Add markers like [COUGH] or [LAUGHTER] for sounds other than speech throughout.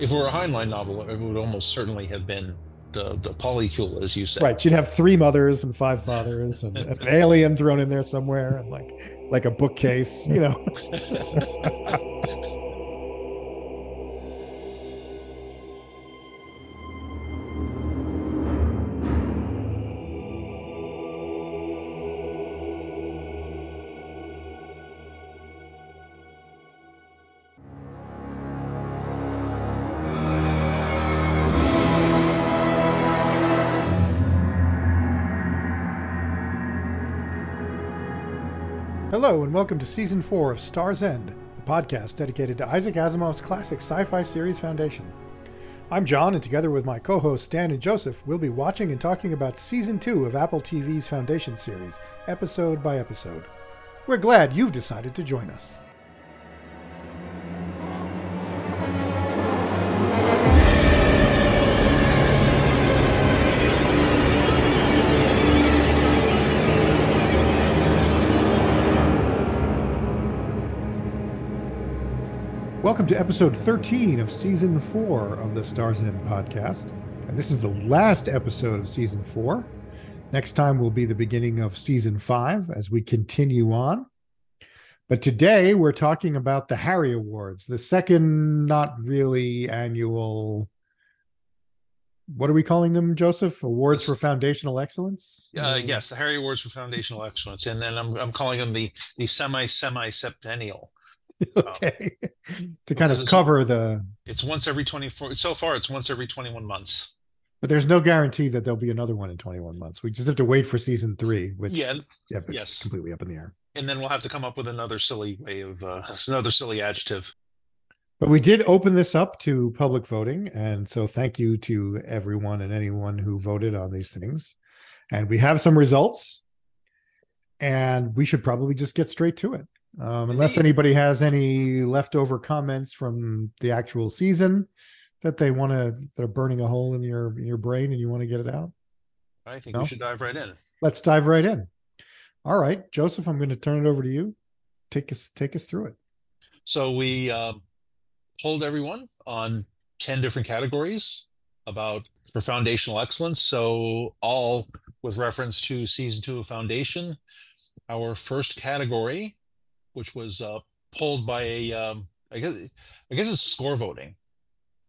if it were a Heinlein novel, it would almost certainly have been the the polycule, as you said. Right. She'd have three mothers and five fathers and an [LAUGHS] alien thrown in there somewhere and like like a bookcase, you know. [LAUGHS] welcome to season four of Star's End, the podcast dedicated to Isaac Asimov's classic sci fi series Foundation. I'm John, and together with my co hosts Stan and Joseph, we'll be watching and talking about season two of Apple TV's Foundation series, episode by episode. We're glad you've decided to join us. Welcome to episode 13 of season four of the Stars End podcast. And this is the last episode of season four. Next time will be the beginning of season five as we continue on. But today we're talking about the Hari Awards, the second, not really annual. What are we calling them, Joseph? Awards for foundational excellence? Uh, yes, the Hari Awards for Foundational Excellence, and then I'm I'm calling them the the semi semi septennial. [LAUGHS] okay. To kind of cover the it's once every 24 so far it's once every 21 months. But there's no guarantee that there'll be another one in 21 months. We just have to wait for season three which yeah, yeah yes. completely up in the air. And then we'll have to come up with another silly way of uh another silly adjective. But we did open this up to public voting and so thank you to everyone and anyone who voted on these things. And we have some results and we should probably just get straight to it um, unless anybody has any leftover comments from the actual season that they want to that are burning a hole in your in your brain and you want to get it out? I think no? we should dive right in. Let's dive right in. All right joseph i'm going to turn it over to you. Take us take us through it. So we uh, polled everyone on 10 different categories about for foundational excellence. So all with reference to season two of foundation our first category which was uh, pulled by a um, I guess I guess it's score voting,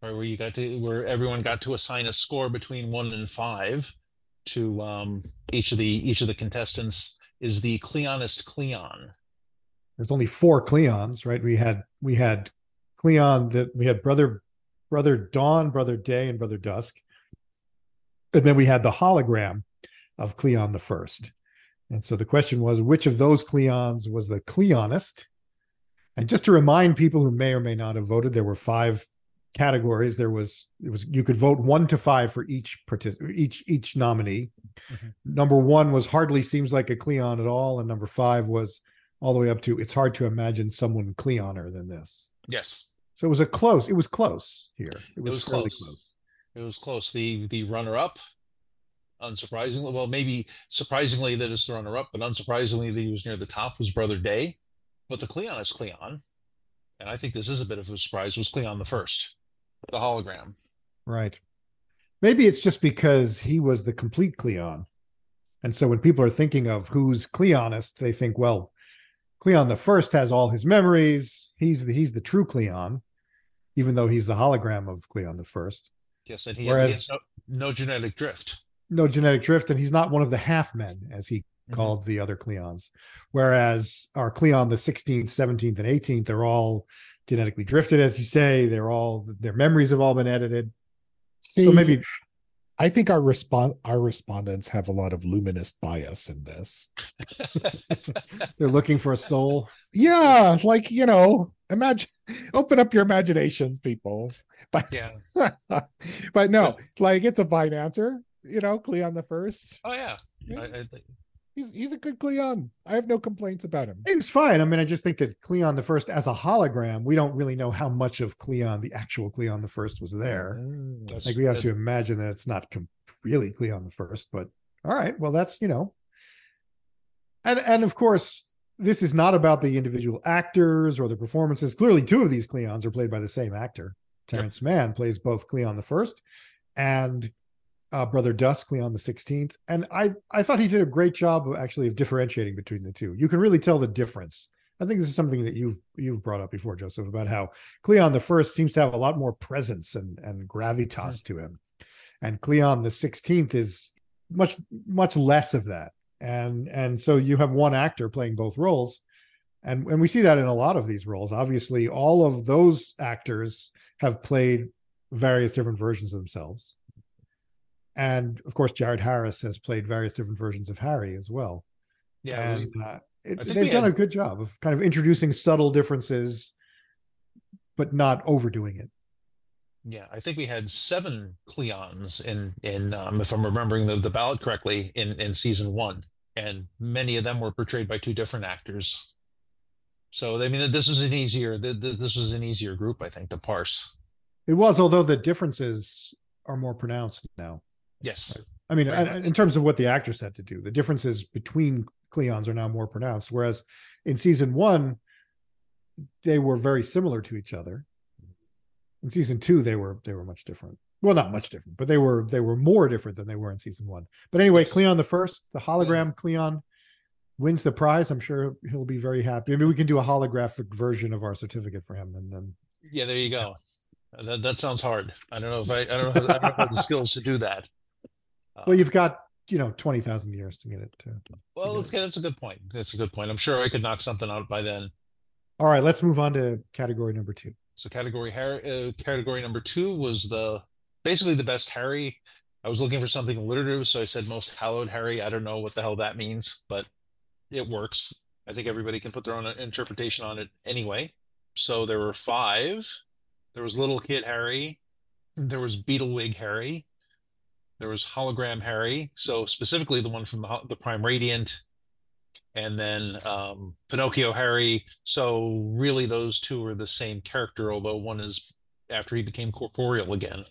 right? Where you got to where everyone got to assign a score between one and five to um, each of the each of the contestants is the Cleonist Cleon. There's only four Cleons, right? We had we had Cleon that we had brother brother Dawn, brother Day, and brother Dusk, and then we had the hologram of Cleon the First. And so the question was, which of those Cleons was the Cleonist? And just to remind people who may or may not have voted, there were five categories. There was it was you could vote one to five for each partic- each each nominee. Mm-hmm. Number one was hardly seems like a Cleon at all, and number five was all the way up to it's hard to imagine someone Cleoner than this. Yes. So it was a close. It was close here. It was, it was close. close. It was close. The the runner up unsurprisingly. Well, maybe surprisingly that it's the runner up, but unsurprisingly that he was near the top was Brother Day. But the Cleon is Cleon. And I think this is a bit of a surprise, was Cleon the first, the hologram. Right. Maybe it's just because he was the complete Cleon. And so when people are thinking of who's Cleonist, they think, well, Cleon the first has all his memories. He's the, he's the true Cleon, even though he's the hologram of Cleon the first. Yes, and he, Whereas, he has no, no genetic drift no genetic drift, and he's not one of the half men, as he mm-hmm. called the other Cleons. Whereas our Cleon, the 16th, 17th, and 18th, they're all genetically drifted, as you say. They're all their memories have all been edited. See, so maybe I think our respond our respondents have a lot of luminist bias in this. [LAUGHS] They're looking for a soul. Yeah, like you know, imagine open up your imaginations, people. But yeah, [LAUGHS] but no, like it's a fine answer you know, Cleon the First. Oh yeah, yeah. I, I, he's he's a good Cleon. I have no complaints about him. He's fine. I mean, I just think that Cleon the First, as a hologram, we don't really know how much of Cleon, the actual Cleon the First, was there. Mm, like we have to imagine that it's not com- really Cleon the First. But all right, well, that's you know, and and of course. This is not about the individual actors or the performances. Clearly, two of these Cleons are played by the same actor, Terrence Mann plays both Cleon the First and uh, Brother Dusk, Cleon the Sixteenth, and I I thought he did a great job of actually of differentiating between the two. You can really tell the difference. I think this is something that you've you've brought up before, Joseph, about how Cleon the First seems to have a lot more presence and and gravitas mm-hmm. to him, and Cleon the Sixteenth is much much less of that. And and so you have one actor playing both roles, and and we see that in a lot of these roles. Obviously, all of those actors have played various different versions of themselves and of course jared harris has played various different versions of hari as well. Yeah and uh, it, they've done had... a good job of kind of introducing subtle differences but not overdoing it. Yeah i think we had seven cleons in in um, if i'm remembering the, the ballot correctly in in season one. And many of them were portrayed by two different actors. So i mean this was an easier this was an easier group i think to parse. It was although the differences are more pronounced now Yes. I mean, right. in terms of what the actors had to do, the differences between Cleons are now more pronounced. Whereas in season one, they were very similar to each other. In season two, they were they were much different. Well, not much different, but they were they were more different than they were in season one. But anyway, yes. Cleon the first, the hologram yeah. Cleon wins the prize. I'm sure he'll be very happy. I mean, we can do a holographic version of our certificate for him, and then yeah, there you go. That, that sounds hard. I don't know if I I don't know, I don't have the [LAUGHS] skills to do that. Well, you've got you know twenty thousand years to get it. To, well, that's, that's a good point. That's a good point. I'm sure I could knock something out by then. All right, let's move on to category number two. So category uh, category number two was the basically the best Hari. I was looking for something alliterative, so I said most hallowed Hari. I don't know what the hell that means, but it works. I think everybody can put their own interpretation on it anyway. So there were five. There was little kid Hari. There was Beetlewig Hari. There was Hologram Hari, so specifically the one from the, the Prime Radiant, and then um, Pinocchio Hari. So really, those two are the same character, although one is after he became corporeal again,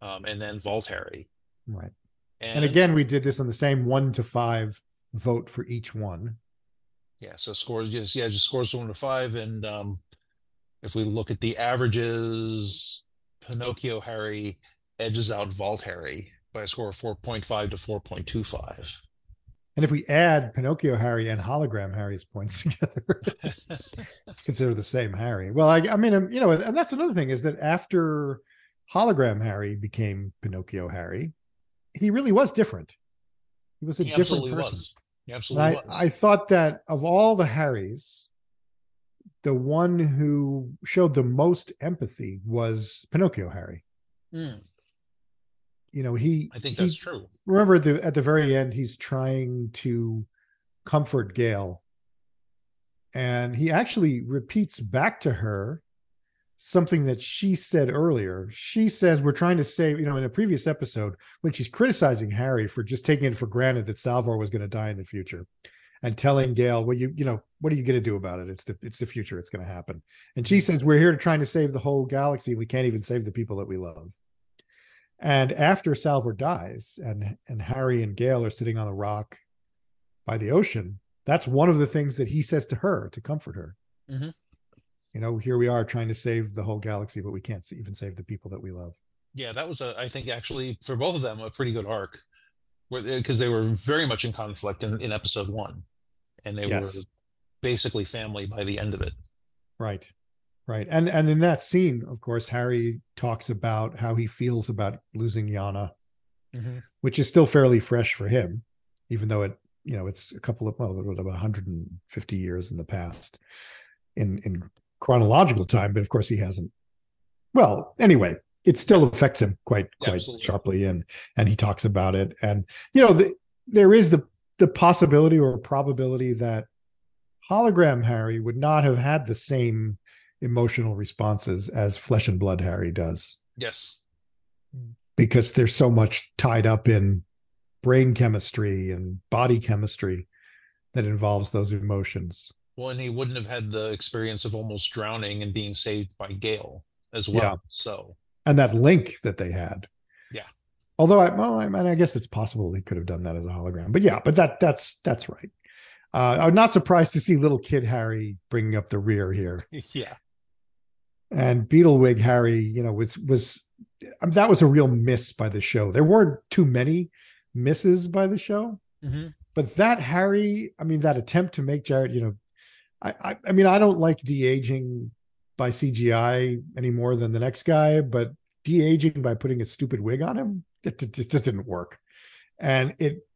um, and then Vault Hari. Right. And, and again, we did this on the same one to five vote for each one. Yeah. So scores just yeah just scores one to five, and um, if we look at the averages, Pinocchio Hari edges out Vault Hari by a score of 4.5 to 4.25. And if we add Pinocchio Hari and Hologram Hari's points [LAUGHS] together, [LAUGHS] consider the same Hari. Well, I, I mean, um, you know, and that's another thing is that after Hologram Hari became Pinocchio Hari, he really was different. He was a he different person. Was. He absolutely I, was. I thought that of all the Haris, the one who showed the most empathy was Pinocchio Harry. Mm you know he i think that's true. remember at the at the very end he's trying to comfort gaal. And he actually repeats back to her something that she said earlier. She says we're trying to save you know in a previous episode when she's criticizing hari for just taking it for granted that salvor was going to die in the future and telling gaal well you you know what are you going to do about it? It's the it's the future. It's going to happen. And she mm-hmm. says we're here to trying to save the whole galaxy. We can't even save the people that we love and after Salvor dies and and Hari and Gaal are sitting on the rock by the ocean, that's one of the things that he says to her to comfort her. Mm-hmm. You know, here we are trying to save the whole galaxy, but we can't even save the people that we love. Yeah, that was a, I think actually for both of them a pretty good arc, because they were very much in conflict in, in episode one, and they yes. were basically family by the end of it. Right. Right. And and in that scene, of course, Hari talks about how he feels about losing Yanna, mm-hmm. which is still fairly fresh for him, even though it, you know, it's a couple of well, about 150 years in the past in in chronological time, but of course he hasn't. Well, anyway, it still affects him quite quite Absolutely. sharply and and he talks about it and you know the, there is the the possibility or probability that hologram hari would not have had the same emotional responses as flesh and blood Hari does. Yes. Because there's so much tied up in brain chemistry and body chemistry that involves those emotions. Well, and he wouldn't have had the experience of almost drowning and being saved by Gaal as well. Yeah. So, and that link that they had. Yeah. Although I, well, I mean, I guess it's possible he could have done that as a hologram, but yeah, but that that's that's right. Uh, I'm not surprised to see little kid Hari bringing up the rear here. [LAUGHS] yeah. And Beetlewig Hari, you know, was was um, that was a real miss by the show. There weren't too many misses by the show, Mhm. but that Harry, I mean, that attempt to make Jared, you know, I, I, I mean, I don't like de aging by CGI any more than the next guy, but de aging by putting a stupid wig on him, it, it just didn't work, and it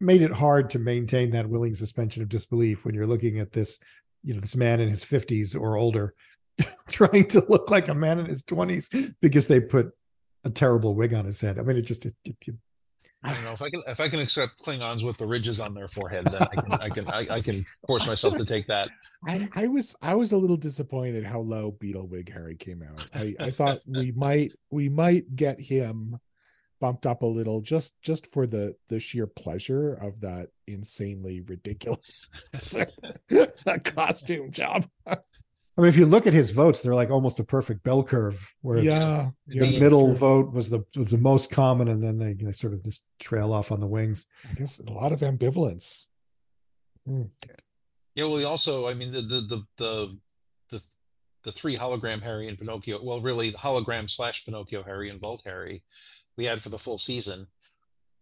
made it hard to maintain that willing suspension of disbelief when you're looking at this, you know, this man in his fifties or older [LAUGHS] trying to look like a man in his 20s because they put a terrible wig on his head. I mean, it just it, it, it- I don't know if I can if I can accept Klingons with the ridges on their foreheads, then I can I can I, I can force myself to take that. I, I was I was a little disappointed how low Beetlewig Hari came out. I, I thought we [LAUGHS] might we might get him bumped up a little just just for the the sheer pleasure of that insanely ridiculous [LAUGHS] costume job. I mean, if you look at his votes, they're like almost a perfect bell curve where Yeah, the yeah, middle true. vote was the was the most common, and then they, they sort of just trail off on the wings. I guess a lot of ambivalence. Yeah, well, we also, I mean, the the the the the, the three hologram Hari and Pinocchio. Well, really, the hologram slash Pinocchio Hari and Vault Hari, we had for the full season.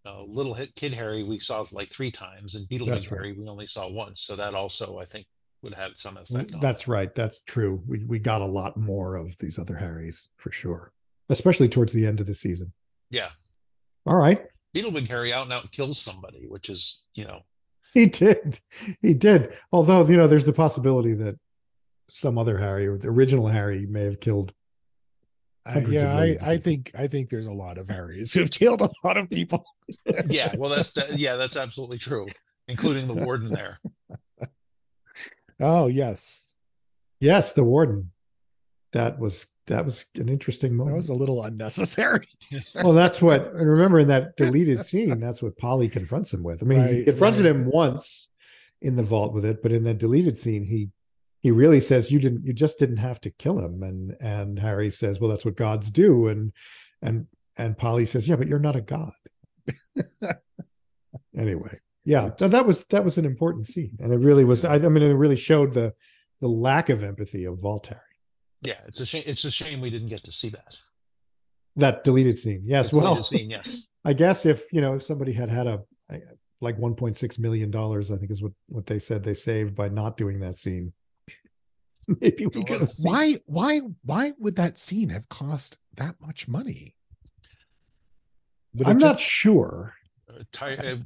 Uh, little hit kid Hari we saw like three times, and Beetlejuice right. Hari we only saw once. So that also, I think, would have had some effect on. That's right. That's true. We we got a lot more of these other Haris for sure, especially towards the end of the season. Yeah, All right, Beetlewig Hari out and out kills somebody, which is you know he did, he did. Although you know, there's the possibility that some other Hari or the original Hari may have killed Uh, yeah, I, I think I think there's a lot of Haris who've killed a lot of people. [LAUGHS] yeah. Well, that's that, yeah, that's absolutely true, including the warden there. Oh yes, Yes, the warden. That was that was an interesting moment. that was a little unnecessary. [LAUGHS] [LAUGHS] well, that's what. And remember, in that deleted scene, that's what Poly confronts him with. I mean, he confronted right. him once in the vault with it, but in that deleted scene, he he really says, "You didn't. You just didn't have to kill him." And and Hari says, "Well, that's what gods do." And and and Poly says, "Yeah, but you're not a god." [LAUGHS] anyway, yeah, that, that was that was an important scene, and it really was. I, I mean, it really showed the the lack of empathy of Vault Hari. Yeah, it's a shame. It's a shame we didn't get to see that. That deleted scene, yes. The Well, deleted scene, yes. [LAUGHS] I guess if you know if somebody had had a like 1.6 million dollars, I think is what what they said they saved by not doing that scene. [LAUGHS] Maybe we could have seen. Why why why would that scene have cost that much money? Would I'm not just- entire, sure. uh,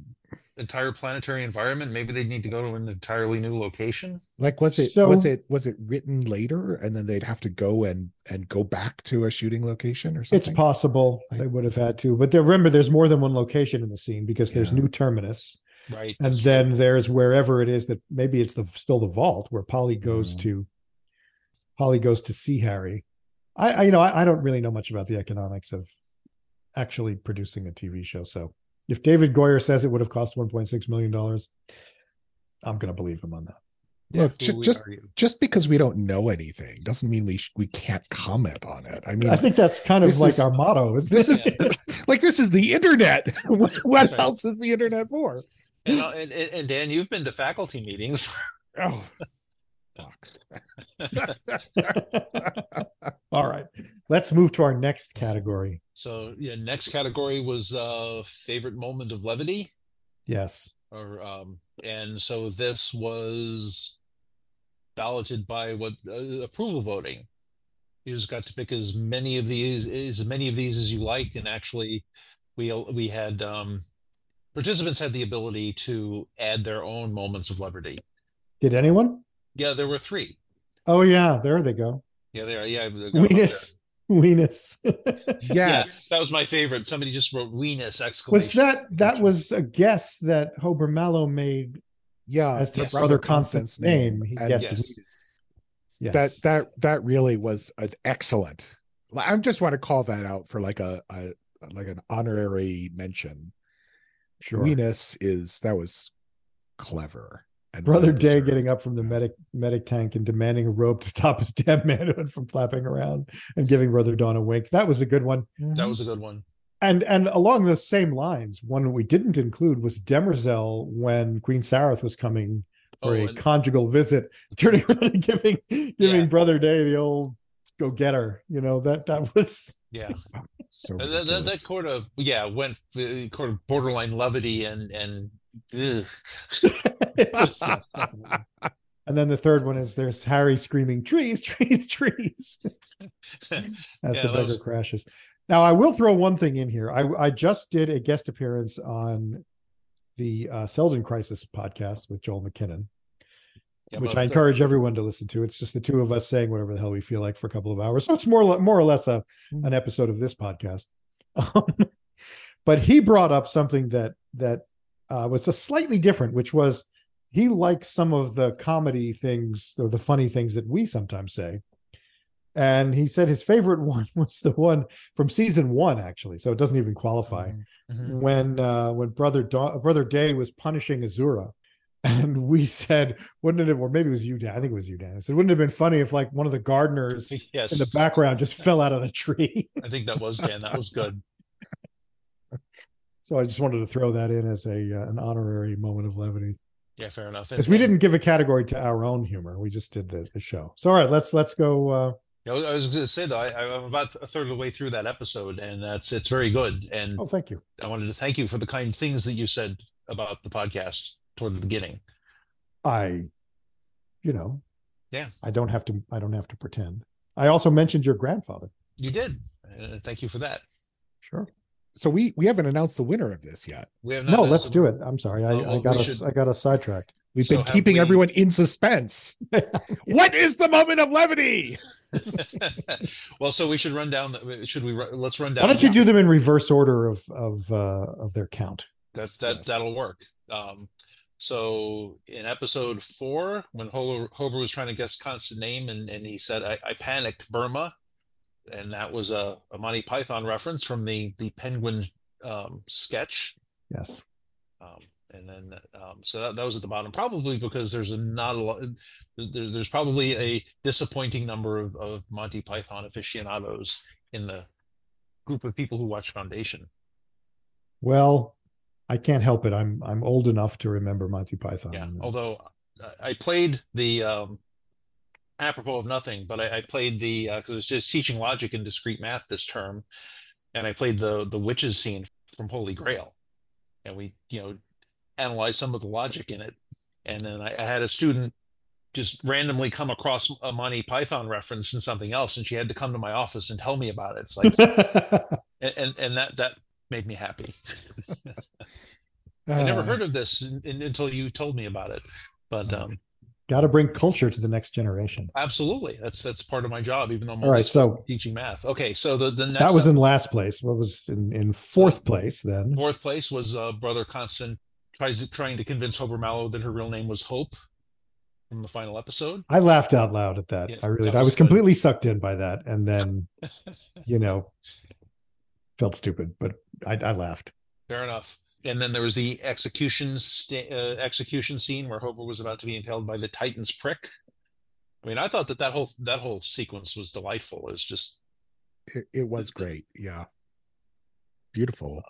entire planetary environment. Maybe they'd need to go to an entirely new location. like was it So- was it was it written later and then they'd have to go and and go back to a shooting location or something? It's possible they would have had to, but there, remember, there's more than one location in the scene because there's Yeah. new terminus, Right. and then true. there's wherever it is that maybe it's the still the vault where Poly goes Mhm. to. Poly goes to see Hari. I, I you know I, I don't really know much about the economics of actually producing a TV show. So if David Goyer says it would have cost 1.6 million dollars, I'm going to believe him on that. Look, Who ju- just just because we don't know anything doesn't mean we sh- we can't comment on it. I mean, I think that's kind of like is- our motto. Is this [LAUGHS] is like this is the internet. [LAUGHS] what what else is the internet for? And, uh, and, and and Dan, you've been to faculty meetings. [LAUGHS] Oh, all right. Let's move to our next category. So yeah, next category was uh favorite moment of levity. Yes. or um and so this was balloted by what uh, approval voting you just got to pick as many of these as many of these as you liked and actually we we had um participants had the ability to add their own moments of liberty Did anyone? yeah there were three Oh yeah, there they go. yeah there yeah I got 'em up there. Weenus. Weenus. [LAUGHS] yes yes. that was my favorite somebody just wrote weenus exclamation was that that was a guess that Hober Mallow made yeah. as to yes. Brother Constant's name? He guessed yes. Weenus. Yes. that that that really was an excellent. I just want to call that out for like a, a like an honorary mention. sure. Venus is that was clever. And Brother Day deserved. getting up from the medic medic tank and demanding a rope to stop his [LAUGHS] damn manhood from flapping around and giving Brother Dawn a wink. That was a good one. that was a good one And and along those same lines, one we didn't include was Demerzel when Queen Sareth was coming for Oh, a and- conjugal visit, [LAUGHS] turning around and giving giving Yeah. Brother Day the old go get her. You know that that was Yeah, [LAUGHS] So that, that, that ridiculous. kind of yeah went uh, kind of borderline levity and and ugh. Yes, yes, definitely. And then the third one is there's Harry screaming trees, trees, trees [LAUGHS] as Yeah, the beggar was- crashes. Now I will throw one thing in here. I I just did a guest appearance on the uh, Seldon Crisis podcast with Joel McKinnon, Yeah, which I the- encourage everyone to listen to. It's just the two of us saying whatever the hell we feel like for a couple of hours. So it's more more or less a an episode of this podcast. [LAUGHS] Um, but he brought up something that that uh, was a slightly different, which was he likes some of the comedy things or the funny things that we sometimes say. And he said his favorite [LAUGHS] one was the one from season one, actually. So it doesn't even qualify. Mhm. when uh when brother da- brother day was punishing azura. [LAUGHS] And we said wouldn't it have or maybe it was you dan i think it was you dan i said wouldn't it have been funny if like one of the gardeners [LAUGHS] yes. in the background just fell out of the tree? I think that was Dan. That was good so i just wanted to throw that in as a uh, an honorary moment of levity. Yeah fair enough. Because we didn't give a category to our own humor. We just did the, the show. So all right let's let's go uh I was- I was going to say though I, I'm about a third of the way through that episode and that's it's very good. And oh thank you. I wanted to thank you for the kind things that you said about the podcast toward the beginning. I you know Yeah. i don't have to i don't have to pretend. I also mentioned your grandfather. You did. Uh, thank you for that. Sure So we we haven't announced the winner of this yet. we have no let's do it i'm sorry i, Oh, well, I got us should- i got us sidetracked We've So been keeping we- everyone in suspense. [LAUGHS] what is the moment of levity? [LAUGHS] well so we should run down the, should we let's run down Why don't you do them in reverse order of of uh, of their count? That's that. Yes. That'll work. Um, so in episode four, when Hober, was trying to guess constant name, and, and he said, I, "I panicked, Burma," and that was a, a Monty Python reference from the the Penguin um, sketch. Yes. Um, and then um, so that, that was at the bottom, probably because there's a not a lot. There, there's probably a disappointing number of, of Monty Python aficionados in the group of people who watch Foundation. Well, I can't help it. I'm I'm old enough to remember Monty Python. Yeah, although I- I played the um, apropos of nothing, but I, I played the because I was just teaching logic and discrete math this term, and I played the the witches scene from Holy Grail, and we you know analyzed some of the logic in it, and then I, I had a student just randomly come across a Monty Python reference in something else, and she had to come to my office and tell me about it. It's like, [LAUGHS] and and, and that that made me happy. [LAUGHS] I never Uh, heard of this in, in, until you told me about it, but um, Got to bring culture to the next generation. Absolutely. That's that's part of my job, even though I'm All right, so teaching math. Okay, so the, the next that was up- in last place. What was in in fourth place then? fourth place was uh, Brother Constant tries trying to convince Hober Mallow that her real name was Hope from the final episode. I laughed out loud at that. Yeah, I really that did. I was was completely sucked in by that, and then [LAUGHS] you know felt stupid, but I, I laughed. Fair enough. And then there was the execution sta- uh, execution scene where Hober was about to be impaled by the Titan's prick. I mean, I thought that that whole that whole sequence was delightful. It was just It, it was great. Yeah. Beautiful.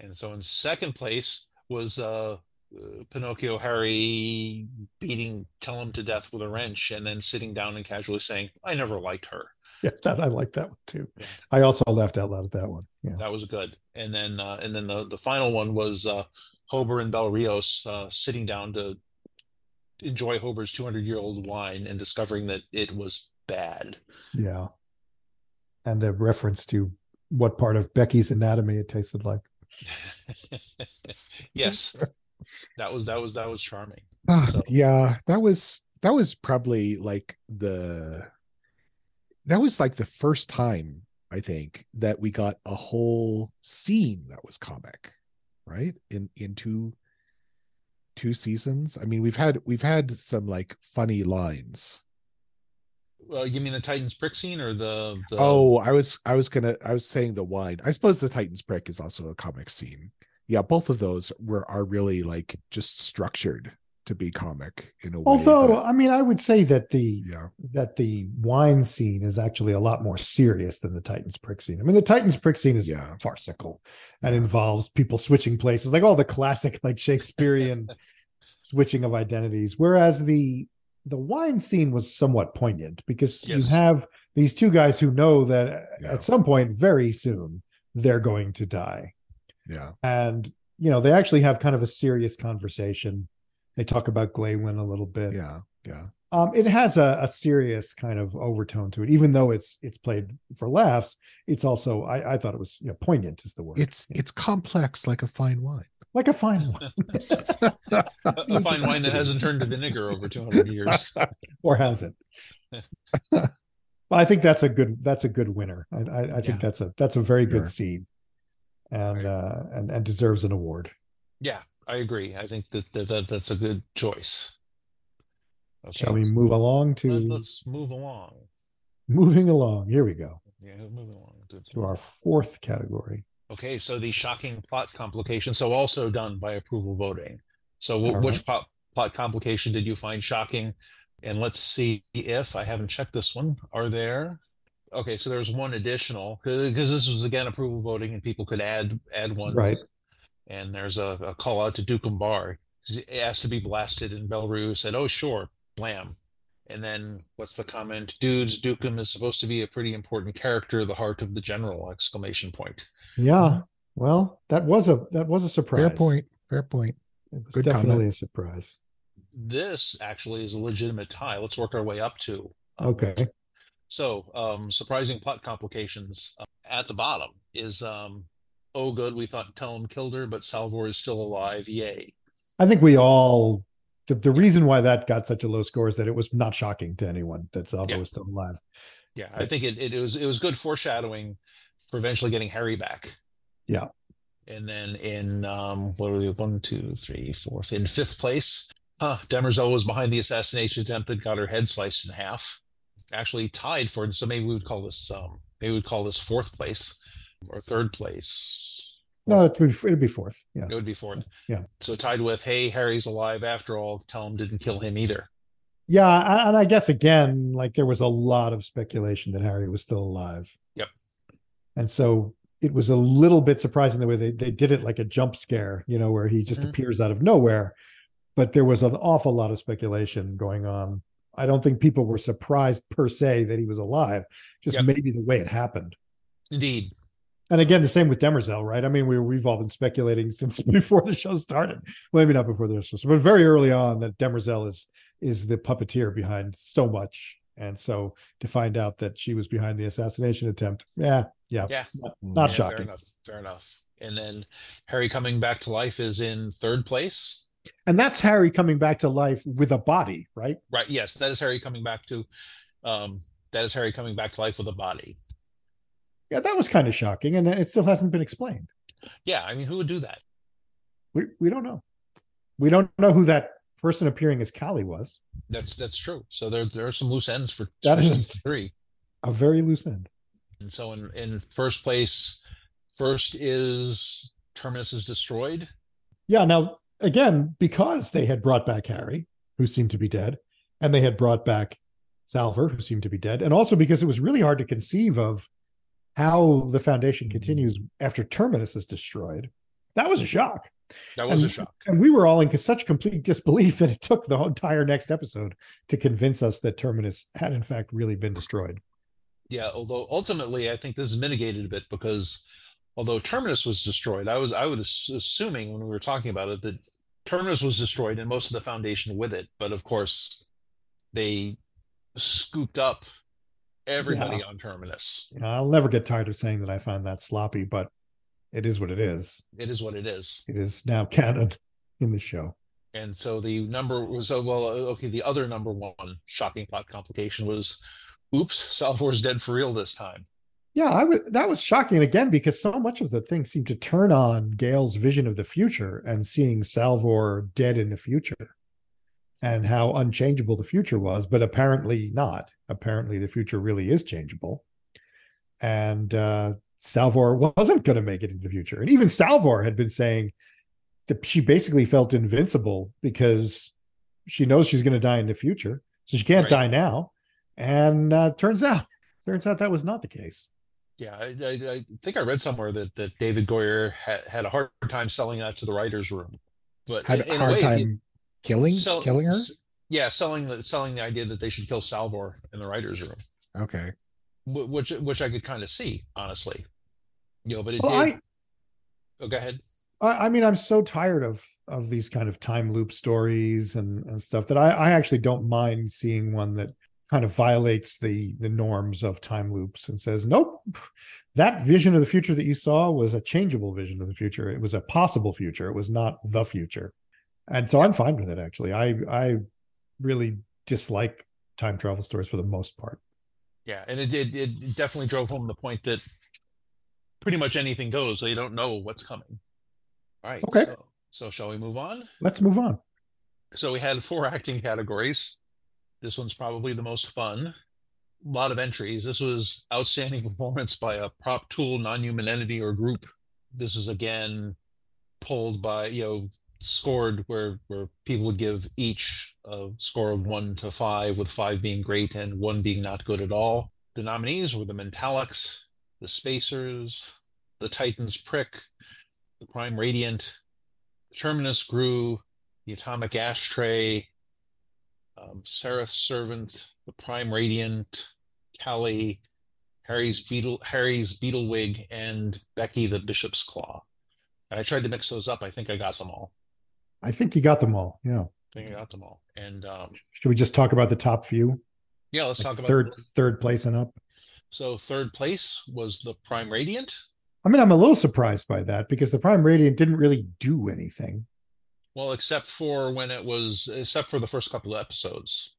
And so in second place was uh, uh, Pinocchio Hari beating Tellem to death with a wrench and then sitting down and casually saying, I never liked her. [LAUGHS] Yeah, that I like that one too. Yeah. I also laughed out loud at that one. Yeah. That was good. And then uh, and then the, the final one was uh, Hober and Bel Riose uh, sitting down to enjoy Hober's 200 year old wine and discovering that it was bad. Yeah. And the reference to what part of Becky's anatomy it tasted like. [LAUGHS] yes. That was that was that was charming. Ah, So- yeah, that was that was probably like the that was like the first time I think that we got a whole scene that was comic, right? In in two two seasons. I mean, we've had we've had some like funny lines. Well, you mean the Titans prick scene or the, the Oh, I was I was gonna I was saying the wine. I suppose the Titans prick is also a comic scene. Yeah, both of those were are really like just structured to be comic in a way. Although, I mean, I would say that the yeah, that the wine scene is actually a lot more serious than the Titans prick scene. I mean, the Titans prick scene is Yeah. farcical and involves people switching places, like all the classic, like Shakespearean [LAUGHS] switching of identities. Whereas the the wine scene was somewhat poignant because Yes. you have these two guys who know that Yeah. at some point very soon they're going to die Yeah. and you know they actually have kind of a serious conversation they talk about Glawen a little bit Yeah. Yeah. um it has a, a serious kind of overtone to it even though it's it's played for laughs it's also i i thought it was you know poignant is the word It's it's complex like a fine wine. like a fine wine a [LAUGHS] [LAUGHS] a fine wine that hasn't turned to vinegar over 200 years. [LAUGHS] or has it but i think that's a good that's a good winner i i, I think Yeah. that's a that's a very Sure. good seed and Right. uh and and deserves an award Yeah, I agree. I think that, that, that that's a good choice. Okay, shall we move along to let, us move along. moving along here we go Yeah, moving along to, to our fourth category Okay, so the shocking plot complication. So also done by approval voting. So w- which right. plot plot complication did you find shocking? And let's see if I haven't checked this one. Are there? Okay, so there's one additional because this was again approval voting and people could add add one. Right. And there's a, a call out to Dukum Bar. He asked to be blasted in Belru. Said, "Oh sure, blam." And then what's the comment? Dudes, Dukum is supposed to be a pretty important character, the heart of the general! Exclamation point. Yeah. Well, that was a that was a surprise. Fair point. Fair point. It was Good definitely comment. a surprise. this actually is a legitimate tie. Let's work our way up to. um, Okay. So, um, surprising plot complications uh, at the bottom is, um, oh, good, we thought Tellem killed her, but Salvor is still alive. Yay. I think we all the, the reason why that got such a low score is that it was not shocking to anyone that Salvor Yeah. was still alive. Yeah, I think it, it, it was it was good foreshadowing for eventually getting Hari back. Yeah. And then in um, what are we? One, two, three, four. In fifth place, huh, Demerzel was behind the assassination attempt that got her head sliced in half. Actually tied for, so maybe we would call this um, maybe we'd call this fourth place or third place. No, it'd be, it'd be fourth. Yeah. It would be fourth. Yeah. So tied with, hey, Hari's alive after all. Tellem didn't kill him either. Yeah, and I guess again, like there was a lot of speculation that Hari was still alive. Yep. And so it was a little bit surprising the way they, they did it like a jump scare, you know, where he just Mhm. appears out of nowhere. But there was an awful lot of speculation going on. I don't think people were surprised per se that he was alive, just Yep. maybe the way it happened. Indeed. And again, the same with Demerzel, right? I mean, we, we've all been speculating [LAUGHS] since before the show started. Well, maybe not before the show, started, but very early on that Demerzel is is the puppeteer behind so much. And so to find out that she was behind the assassination attempt, yeah, yeah, Yeah. not Yeah, shocking. Fair enough. Fair enough. And then Hari coming back to life is in third place. And that's Hari coming back to life with a body, right? Right. Yes, that is Hari coming back to um that is Hari coming back to life with a body. Yeah, that was kind of shocking, and it still hasn't been explained. Yeah, I mean who would do that? We we don't know. We don't know who that person appearing as Kalle was. That's that's true. So there there are some loose ends for, [LAUGHS] That is- three. A very loose end. And so in in first place, first is Terminus is destroyed. Yeah. Now, again, because they had brought back Hari, who seemed to be dead, and they had brought back Salvor, who seemed to be dead, and also because it was really hard to conceive of how the Foundation mm-hmm. continues after Terminus is destroyed. That was a mm-hmm. shock. That was a shock. And we were all in such complete disbelief that it took the entire next episode to convince us that Terminus had, in fact, really been destroyed. Yeah, although ultimately I think this is mitigated a bit because although Terminus was destroyed, I was I was assuming when we were talking about it that Terminus was destroyed and most of the foundation with it, but of course they scooped up everybody on Terminus. Know, I'll never get tired of saying that I found that sloppy, but it is what it is. It is what it is. It is now canon in the show. And so the number was oh, well okay, the other number one shocking plot complication was oops, Salvor's dead for real this time. Yeah, I was that was shocking again because so much of the thing seemed to turn on Gaal's vision of the future and seeing Salvor dead in the future and how unchangeable the future was, but apparently not. Apparently the future really is changeable. And uh Salvor wasn't going to make it into the future. And even Salvor had been saying that she basically felt invincible because she knows she's going to die in the future. So she can't Right. die now. And uh turns out turns out that was not the case. Yeah, I, I, I think I read somewhere that, that David Goyer had, had a hard time selling that to the writers' room. But Had in, a hard way, time killing sell- killing her. yeah, selling the selling the idea that they should kill Salvor in the writers' room, Okay. which which I could kind of see, honestly. You know, but it Well, did. I, oh, go ahead. I I mean, I'm so tired of of these kind of time loop stories and, and stuff that I, I actually don't mind seeing one that kind of violates the the norms of time loops and says, nope, that vision of the future that you saw was a changeable vision of the future. It was a possible future. It was not the future. And so I'm fine with it actually. I I really dislike time travel stories for the most part. Yeah, and it did. It definitely drove home the point that pretty much anything goes. They don't know what's coming. All right. Okay. So, so shall we move on? Let's move on. So we had four acting categories. This one's probably the most fun. A lot of entries. This was outstanding [LAUGHS] performance by a prop tool, non-human entity or group. This is again pulled by you know scored where where people would give each a score of one to five, with five being great and one being not good at all. The nominees were the Mentalics, the Spacers, the Titans Prick, the Prime Radiant, the Terminus Grew, the Atomic Ashtray, um, Seraph Servant, the Prime Radiant, Kalle, Hari's Beetle, Hari's Beetlewig, and Becky the Bishop's Claw. And I tried to mix those up. I think I got them all. I think you got them all. Yeah. I think I got them all. And um, Should we just talk about the top few? yeah, let's Like talk about third third place and up. So third place was the Prime Radiant. I mean, I'm a little surprised by that because the Prime Radiant didn't really do anything. Well, except for when it was, except for the first couple of episodes,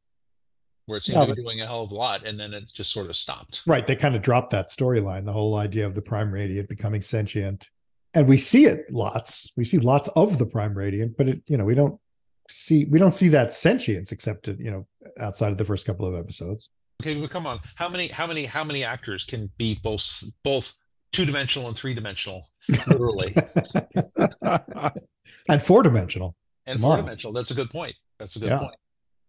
where it seemed Yeah, to be doing a hell of a lot, and then it just sort of stopped. Right. They kind of dropped that storyline, the whole idea of the Prime Radiant becoming sentient. And we see it lots. We see lots of the Prime Radiant, but it, you know, we don't see we don't see that sentience except you know, outside of the first couple of episodes. Okay, but come on, how many, how many, how many actors can be both both two dimensional and three dimensional, literally, [LAUGHS] and four dimensional. and four dimensional. That's a good point. That's a good Yeah. point.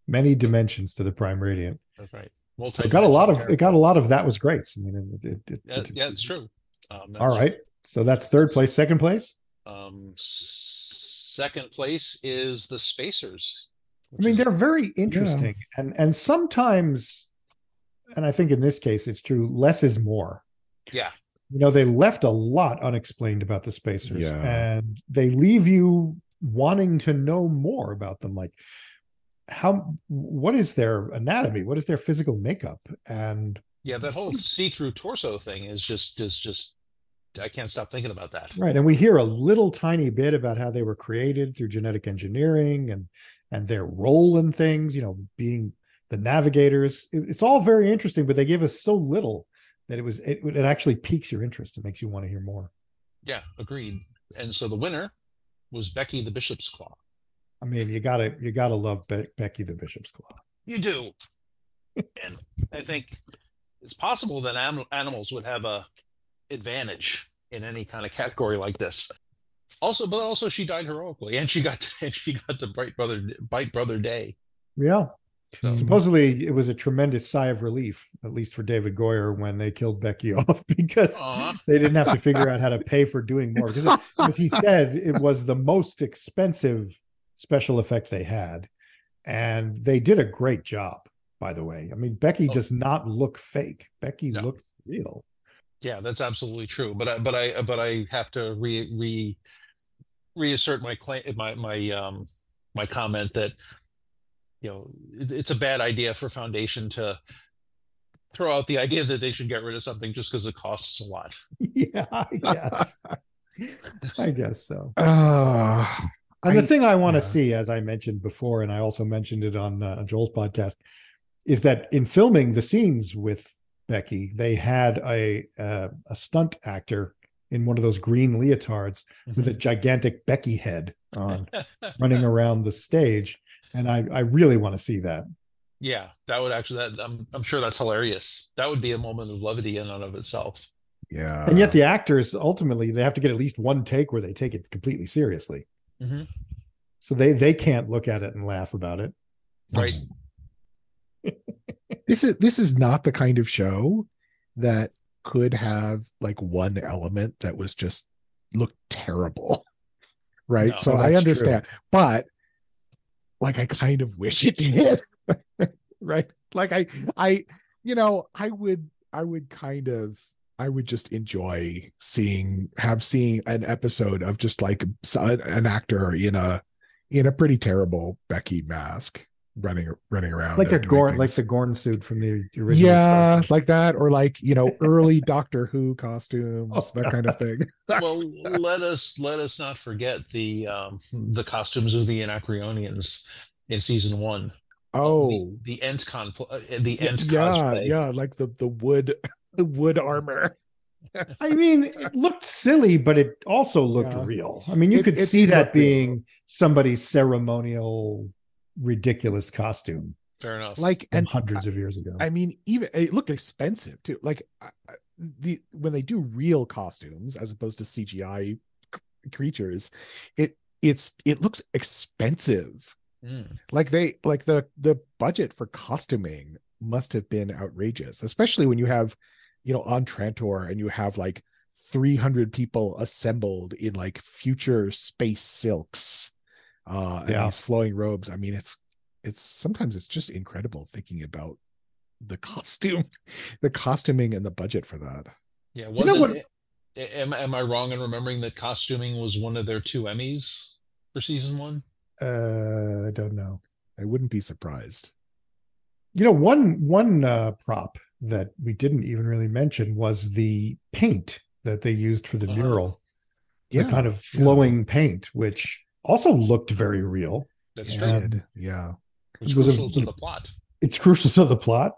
Many dimensions to the Prime Radiant. That's right. So it got a lot of it got a lot of that was great. I mean, it, it, it, Yeah, yeah, it's true. Um, all right. So that's third place. Second place. Um, second place is the Spacers. I mean, is- they're very interesting, and and sometimes, and I think in this case it's true. Less is more. yeah, You know, they left a lot unexplained about the spacers, Yeah. and they leave you wanting to know more about them. Like, how? What is their anatomy? What is their physical makeup? And yeah. That whole see-through torso thing is just is just. I can't stop thinking about that. right, and we hear a little tiny bit about how they were created through genetic engineering and and their role in things. You know, being the navigators. It- it's all very interesting, but they give us so little that it was it, it actually piques your interest. It makes you want to hear more. Yeah, agreed. And so the winner was Becky the Bishop's Claw. I mean, you gotta you gotta love Be- Becky the Bishop's Claw. You do, and I think it's possible that anim- animals would have a advantage in any kind of category like this. Also, but also she died heroically, and she got [LAUGHS] and she got to Bright Brother Bite Brother Day. Yeah. So- Supposedly, it was a tremendous sigh of relief, at least for David Goyer, when they killed Becky [LAUGHS] off because Aw. they didn't have to figure out how to pay for doing more. Because, as he said, it was the most expensive special effect they had, and they did a great job. By the way, I mean Becky Oh. does not look fake. Becky No. looks real. Yeah, that's absolutely true. But I, but I, but I have to re re reassert my claim, my my um my comment that you know it, it's a bad idea for Foundation to throw out the idea that they should get rid of something just because it costs a lot. [LAUGHS] yeah, I guess. I guess so. Ah, And the I- thing I want to yeah. see, as I mentioned before, and I also mentioned it on uh, Joel's podcast, is that in filming the scenes with Becky, they had a uh, a stunt actor in one of those green leotards with a gigantic Becky head on, [LAUGHS] running around the stage, and I I really want to see that. Yeah, that would actually that I'm I'm sure that's hilarious. That would be a moment of levity in and of itself. yeah. And yet the actors ultimately they have to get at least one take where they take it completely seriously, Mhm. so they they can't look at it and laugh about it. Right. This is this is not the kind of show that could have like one element that was just looked terrible [LAUGHS] right No, so i true. understand but like I kind of wish it did. [LAUGHS] right? Like I I you know, I would I would kind of I would just enjoy seeing have seen an episode of just like an actor in a in a pretty terrible Becky mask running running around like a Gorn like the Gorn suit from the original yeah like that or like you know [LAUGHS] early Doctor Who costumes oh, that kind of thing [LAUGHS] well let us let us not forget the um the costumes of the Anacreonians in season one oh the, the Ent con uh, the Ent yeah cosplay. yeah like the the wood [LAUGHS] the wood armor I mean, it looked silly, but it also looked yeah. real. I mean, you it, could see that being real. somebody's ceremonial ridiculous costume. Fair enough. Like and hundreds of years ago. I mean, even it looked expensive too. Like the when they do real costumes as opposed to CGI creatures, it it's it looks expensive. Mm. Like they like the the budget for costuming must have been outrageous, especially when you have, you know, on Trantor and you have like 300 people assembled in like future space silks uh yeah. and these flowing robes i mean it's it's sometimes it's just incredible thinking about the costume [LAUGHS] the costuming and the budget for that. Yeah was you know it, what, am, am i wrong in remembering that costuming was one of their two emmys for season one? Uh i don't know. I wouldn't be surprised. You know one one uh prop that we didn't even really mention was the paint that they used for the uh, mural. Yeah, the kind of flowing yeah. paint which also looked very real. That's true. Yeah. It's crucial a, to the plot. It's crucial to the plot.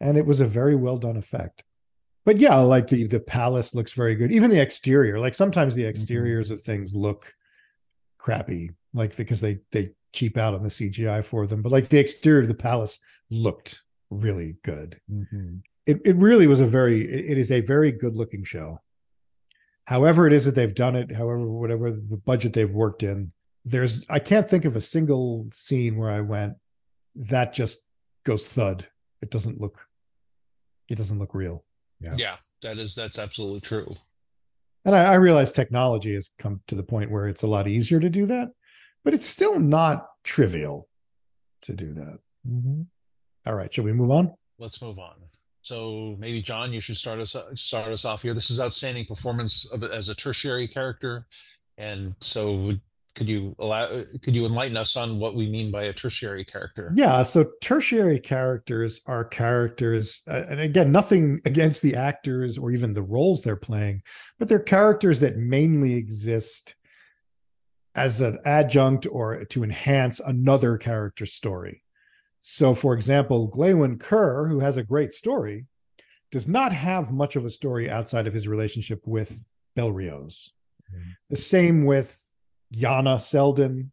And it was a very well done effect. But yeah, like the the palace looks very good. Even the exterior. Like sometimes the mm-hmm. exteriors mm-hmm. of things look crappy, like because they they cheap out on the CGI for them. But like the exterior of the palace looked really good. Mm-hmm. It it really was a very it, it is a very good looking show. However, it is that they've done it, however, whatever the budget they've worked in, there's I can't think of a single scene where I went that just goes thud. It doesn't look it doesn't look real. Yeah. Yeah, that is that's absolutely true. And I, I realize technology has come to the point where it's a lot easier to do that, but it's still not trivial to do that. Mm-hmm. All right, shall we move on? Let's move on. So maybe John, you should start us start us off here. This is outstanding performance of as a tertiary character, and so could you allow could you enlighten us on what we mean by a tertiary character? Yeah so tertiary characters are characters uh, and again nothing against the actors or even the roles they're playing but they're characters that mainly exist as an adjunct or to enhance another character's story. So for example Glawen Kerr who has a great story does not have much of a story outside of his relationship with Bel Riose mm-hmm. the same with Yanna Seldon.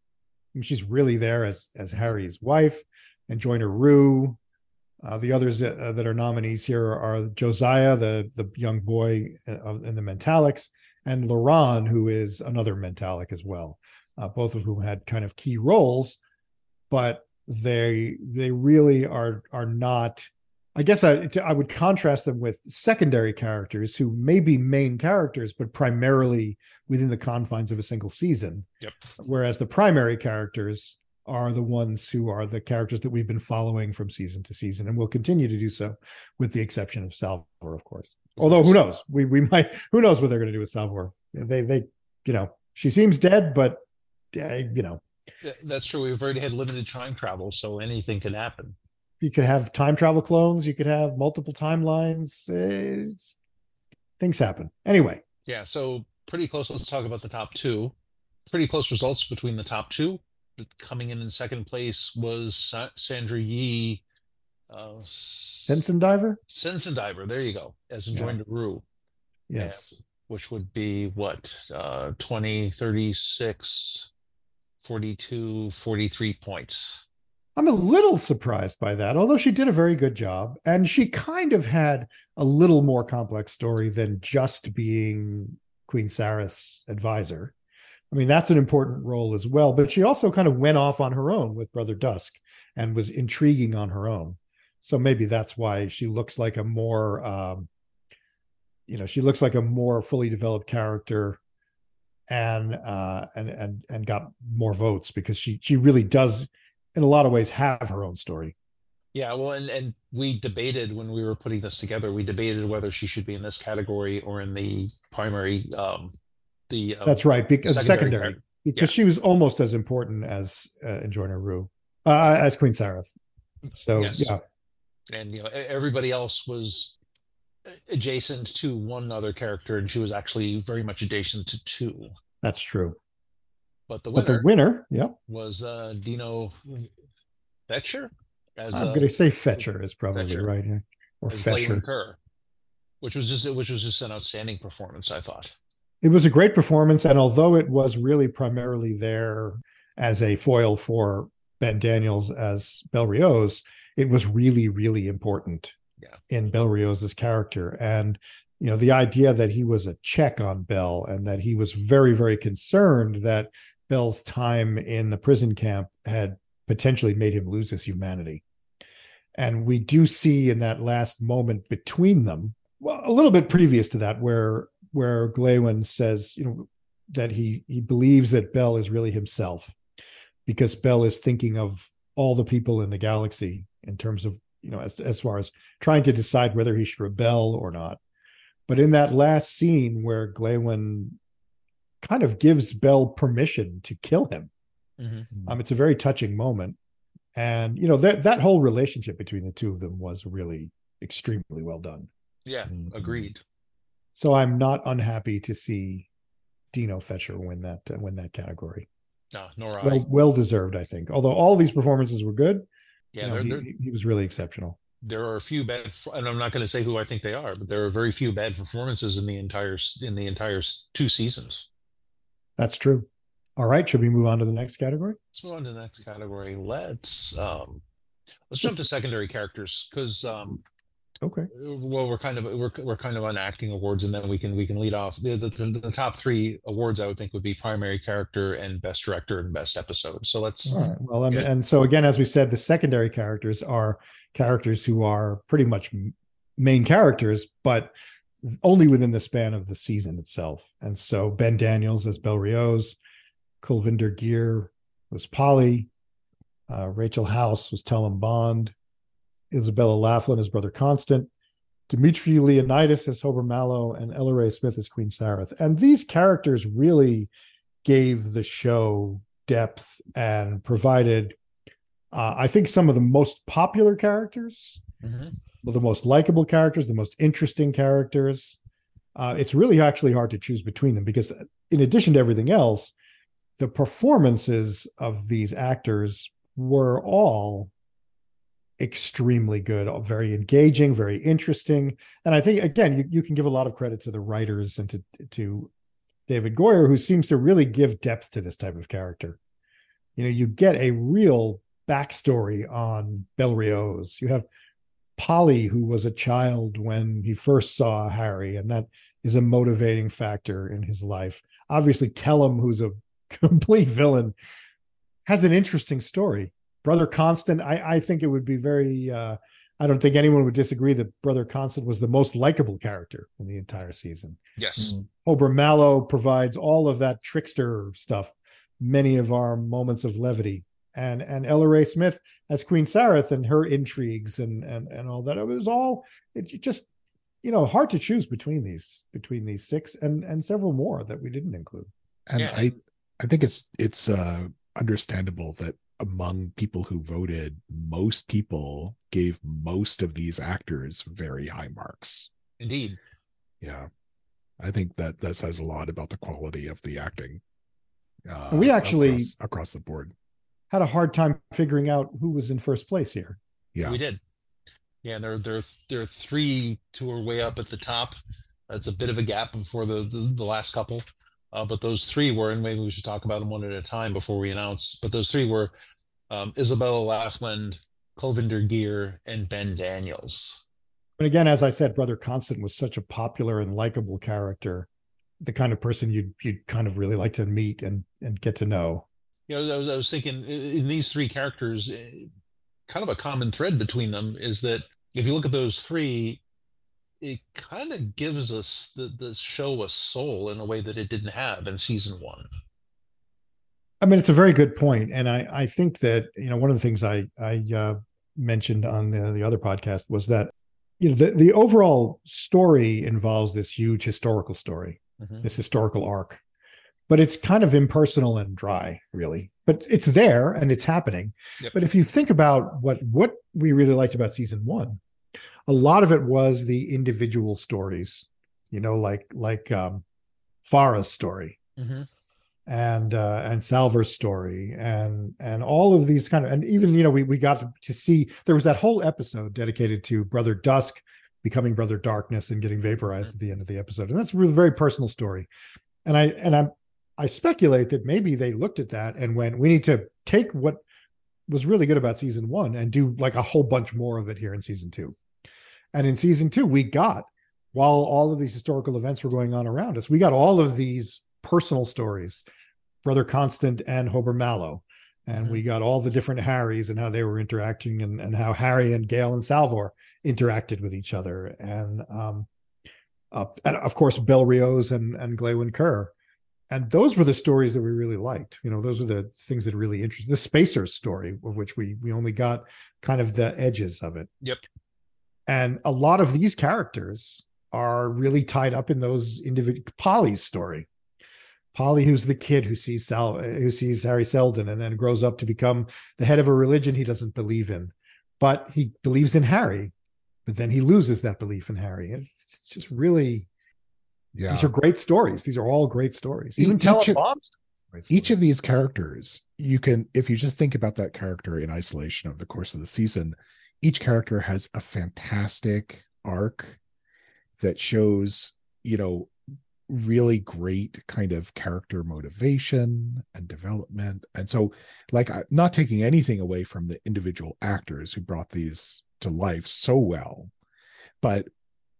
She's really there as as Hari's wife, and Joiner Rue. Uh, the others uh, that are nominees here are Josiah, the the young boy uh, in the Mentalics, and Laran, who is another Mentalic as well. Uh, both of whom had kind of key roles, but they they really are are not I guess I, I would contrast them with secondary characters who may be main characters, but primarily within the confines of a single season. Yep. Whereas the primary characters are the ones who are the characters that we've been following from season to season, and will continue to do so, with the exception of Salvor, of course. Although who knows? We we might who knows what they're going to do with Salvor? They they you know she seems dead, but uh, you know that's true. We've already had limited time travel, so anything can happen you could have time travel clones you could have multiple timelines it's, things happen anyway yeah so pretty close let's talk about the top two pretty close results between the top two coming in in second place was sandra Yi uh Sencindiver? Sensen Diver, there you go. As in yeah. Rue. Yes. Yeah, which would be what? Uh 20, 36, 42, 43 points. I'm a little surprised by that, although she did a very good job. And she kind of had a little more complex story than just being Queen Sareth's advisor. I mean, that's an important role as well. But she also kind of went off on her own with Brother Dusk and was intriguing on her own. So maybe that's why she looks like a more, um, you know, she looks like a more fully developed character and uh and and and got more votes because she she really does in a lot of ways have her own story. Yeah, well, and and we debated when we were putting this together. We debated whether she should be in this category or in the primary. Um, the um, that's right because secondary, secondary because yeah. she was almost as important as uh, Enjoi Rue, uh, as Queen Sareth. So yes. yeah, and you know everybody else was adjacent to one other character, and she was actually very much adjacent to two. That's true. But the winner, but the winner, yeah, was uh, Dino Fetscher. As, I'm uh, going to say Fetcher is probably Fetcher, right here, or Fetcher, Kerr, which was just which was just an outstanding performance. I thought it was a great performance, and although it was really primarily there as a foil for Ben Daniels as Bel Riose, it was really, really important yeah. in Bel Riose's character. And, you know, the idea that he was a check on Bel and that he was very, very concerned that Bel's time in the prison camp had potentially made him lose his humanity. And we do see in that last moment between them, well, a little bit previous to that, where where Glawen says, you know, that he he believes that Bel is really himself because Bel is thinking of all the people in the galaxy in terms of you know as as far as trying to decide whether he should rebel or not. But in that last scene where Glawen kind of gives Bel permission to kill him, mm-hmm. um, it's a very touching moment, and you know that that whole relationship between the two of them was really extremely well done. Yeah, mm-hmm. agreed. So I'm not unhappy to see Dino Fetscher win that uh, win that category. No, nor well, I. Well deserved, I think. Although all these performances were good, yeah, you know, they're, he, they're, he, was really exceptional. There are a few bad, and I'm not going to say who I think they are, but there are very few bad performances in the entire in the entire two seasons. That's true. All right, should we move on to the next category? Let's move on to the next category. Let's um, let's jump to secondary characters because um, Okay. Well, we're kind of we're we're kind of on acting awards, and then we can we can lead off the, the, the top three awards. I would think would be primary character and best director and best episode. So let's. Right. Well, and, and so again, as we said, the secondary characters are characters who are pretty much main characters, but only within the span of the season itself. And so Ben Daniels as Bel Riose, Kulvinder Ghir was Poly, uh, Rachel House was Tellem Bond, Isabella Laughland as Brother Constant, Dimitri Leonidas as Hober Mallow, and Ella Rae Smith as Queen Sareth. And these characters really gave the show depth and provided, uh, I think, some of the most popular characters, mm-hmm. The most likable characters, the most interesting characters. Uh, it's really actually hard to choose between them because, in addition to everything else, the performances of these actors were all extremely good, very engaging, very interesting. And I think again, you, you can give a lot of credit to the writers and to to David Goyer, who seems to really give depth to this type of character. You know, you get a real backstory on Bel Riose. You have Poly, who was a child when he first saw Hari, and that is a motivating factor in his life. Obviously, Tellem, who's a [LAUGHS] complete villain, has an interesting story Brother Constant, I, I think it would be very. Uh, I don't think anyone would disagree that Brother Constant was the most likable character in the entire season. Yes, mm. Hober Mallow provides all of that trickster stuff, many of our moments of levity, and and Ella Rae Smith as Queen Sareth and her intrigues and and and all that. It was all it just you know hard to choose between these between these six and and several more that we didn't include. And yeah. I I think it's it's uh understandable that among people who voted, most people gave most of these actors very high marks. Indeed. Yeah. I think that that says a lot about the quality of the acting. Uh, we actually across, across, the board had a hard time figuring out who was in first place here. Yeah, we did. Yeah, there there there are three who are way up at the top. That's a bit of a gap before the the, the last couple. Uh, but those three were, and maybe we should talk about them one at a time before we announce. But those three were um, Isabella Laughland, Kulvinder Ghir, and Ben Daniels. And again, as I said, Brother Constant was such a popular and likable character, the kind of person you'd you'd kind of really like to meet and and get to know. You know, I was I was thinking in these three characters, eh, kind of a common thread between them is that if you look at those three, it kind of gives us the, the show a soul in a way that it didn't have in season one. I mean, it's a very good point, and I I think that you know one of the things I I uh, mentioned on the, the other podcast was that you know the the overall story involves this huge historical story, Mhm. this historical arc, but it's kind of impersonal and dry, really. But it's there and it's happening. Yep. But if you think about what what we really liked about season one, a lot of it was the individual stories, you know, like like um Phara's story Mhm. and uh and Salvor's story and and all of these kind of and even you know we we got to, see there was that whole episode dedicated to Brother Dusk becoming Brother Darkness and getting vaporized at the end of the episode and that's a really very personal story and I and I I speculate that maybe they looked at that and went we need to take what was really good about season 1 and do like a whole bunch more of it here in season 2 and in season 2 we got while all of these historical events were going on around us we got all of these personal stories Brother Constant and Hober Mallow. And we got all the different Haris and how they were interacting and, and how Hari and Gaal and Salvor interacted with each other. And um uh, and of course Bel Riose and, and Glawen Kerr. And those were the stories that we really liked. You know, those were the things that really interested the Spacers story, of which we we only got kind of the edges of it. Yep. And a lot of these characters are really tied up in those individual Poly's story. Poly, who's the kid who sees Sal, who sees Hari Seldon, and then grows up to become the head of a religion he doesn't believe in, but he believes in Hari. But then he loses that belief in Hari, and it's, it's just really Yeah. these are great stories. These are all great stories. Even tell each of- Bond's great each of these characters you can if you just think about that character in isolation of the course of the season each character has a fantastic arc that shows you know really great kind of character motivation and development and so like not taking anything away from the individual actors who brought these to life so well but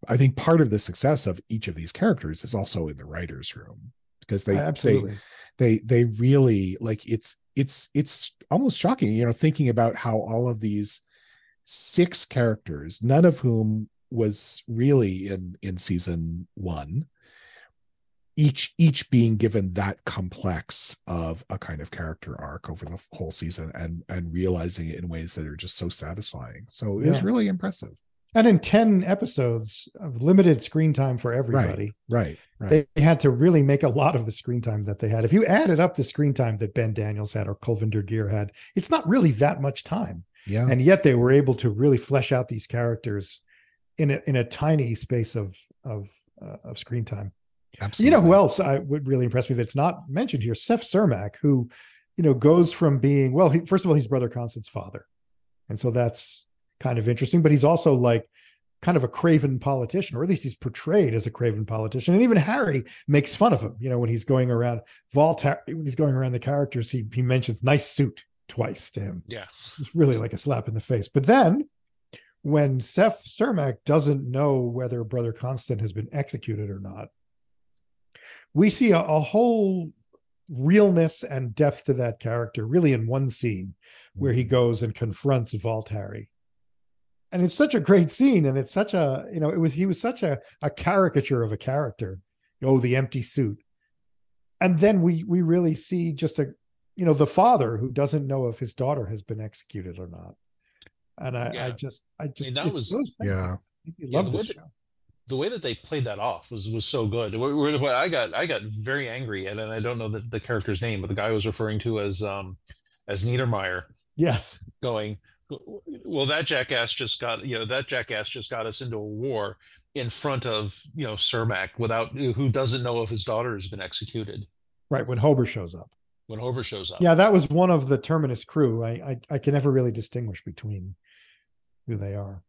i think part of the success of each of these characters is also in the writers room because they they absolutely. they they really like it's it's it's almost shocking you know thinking about how all of these six characters none of whom was really in in season one each each being given that complex of a kind of character arc over the whole season and and realizing it in ways that are just so satisfying so it's Yeah. really impressive and in ten episodes of limited screen time for everybody, right right they had to really make a lot of the screen time that they had. If you added up the screen time that Ben Daniels had or Kulvinder Ghir had, it's not really that much time. yeah and yet they were able to really flesh out these characters in a in a tiny space of of uh, of screen time. absolutely You know who else I would really impress me that's not mentioned here? Seth Cermak, who you know goes from being well, he, first of all, he's brother Constant's father, and so that's kind of interesting. But he's also like kind of a craven politician, or at least he's portrayed as a craven politician. And even Hari makes fun of him. You know when he's going around Vault when he's going around the characters, he he mentions nice suit twice to him Yeah. it's really like a slap in the face. But then when Seth Cermak doesn't know whether Brother Constant has been executed or not, we see a, a whole realness and depth to that character really in one scene where he mm. goes and confronts Voltari. And it's such a great scene, and it's such a you know it was he was such a a caricature of a character. Oh, the empty suit, and then we we really see just a you know the father who doesn't know if his daughter has been executed or not and i, I Yeah. just i just that was- those things yeah. that make me Yeah, love the way show the way that they played that off was was so good. Wh- wh- What I got I got very angry at, and I don't know the, the character's name, but the guy I was referring to as um as Niedermeyer yes going, well, that jackass just got you know that jackass just got us into a war in front of you know Cermak without who doesn't know if his daughter has been executed. Right when hober shows up. When Hober shows up. yeah that was one of the terminus crew. I, I i can never really distinguish between who they are.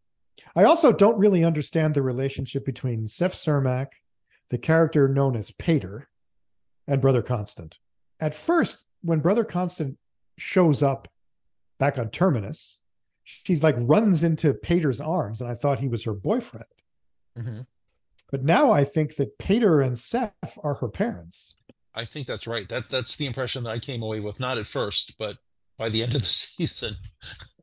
I also don't really understand the relationship between seth cermak the character known as pater and brother constant. At first when brother constant shows up back on terminus she like runs into pater's arms and i thought he was her boyfriend Mhm. but now i think that pater and seth are her parents I think that's right. That that's the impression that I came away with. Not at first, but by the end of the [LAUGHS] season.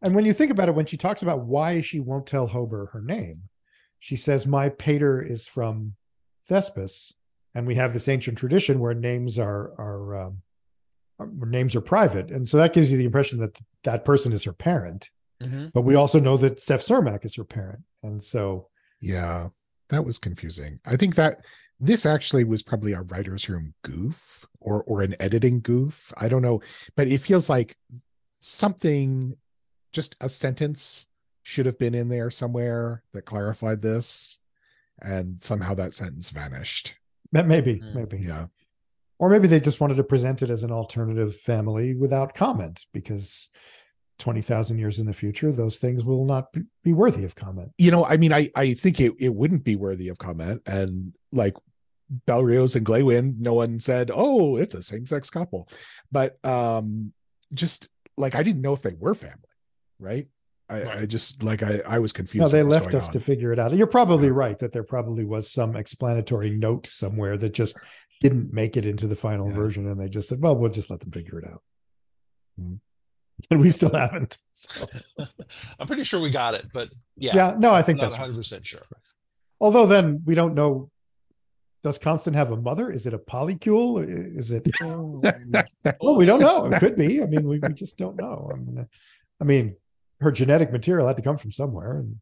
And when you think about it, when she talks about why she won't tell Hober her name, she says, My pater is from Thespis. And we have this ancient tradition where names are are um, names are private, and so that gives you the impression that that person is her parent. Mhm. But we also know that Steph Cermak is her parent, and so Yeah, that was confusing. I think that this actually was probably a writer's room goof or or an editing goof. I don't know, but it feels like something, just a sentence should have been in there somewhere that clarified this, and somehow that sentence vanished. maybe, Mm, maybe, Yeah, or maybe they just wanted to present it as an alternative family without comment because twenty thousand years in the future, those things will not be, worthy of comment. you know, I mean, I I think it it wouldn't be worthy of comment, and like Bel Riose and Glawen, no one said, "Oh, it's a same sex couple," but um, just like I didn't know if they were family, right? I, I just like I I was confused. No, they left us on. to figure it out. You're probably Yeah. right that there probably was some explanatory note somewhere that just didn't make it into the final Yeah. version, and they just said, "Well, we'll just let them figure it out." Mhm. [LAUGHS] And we still haven't. So, [LAUGHS] I'm pretty sure we got it, but yeah, yeah. no, I think not that's. 100 percent sure. Although then we don't know. Does Constant have a mother? Is it a polycule? Is it? [LAUGHS] Well, we don't know. It could be. I mean, we, we just don't know. I mean, I mean, her genetic material had to come from somewhere, and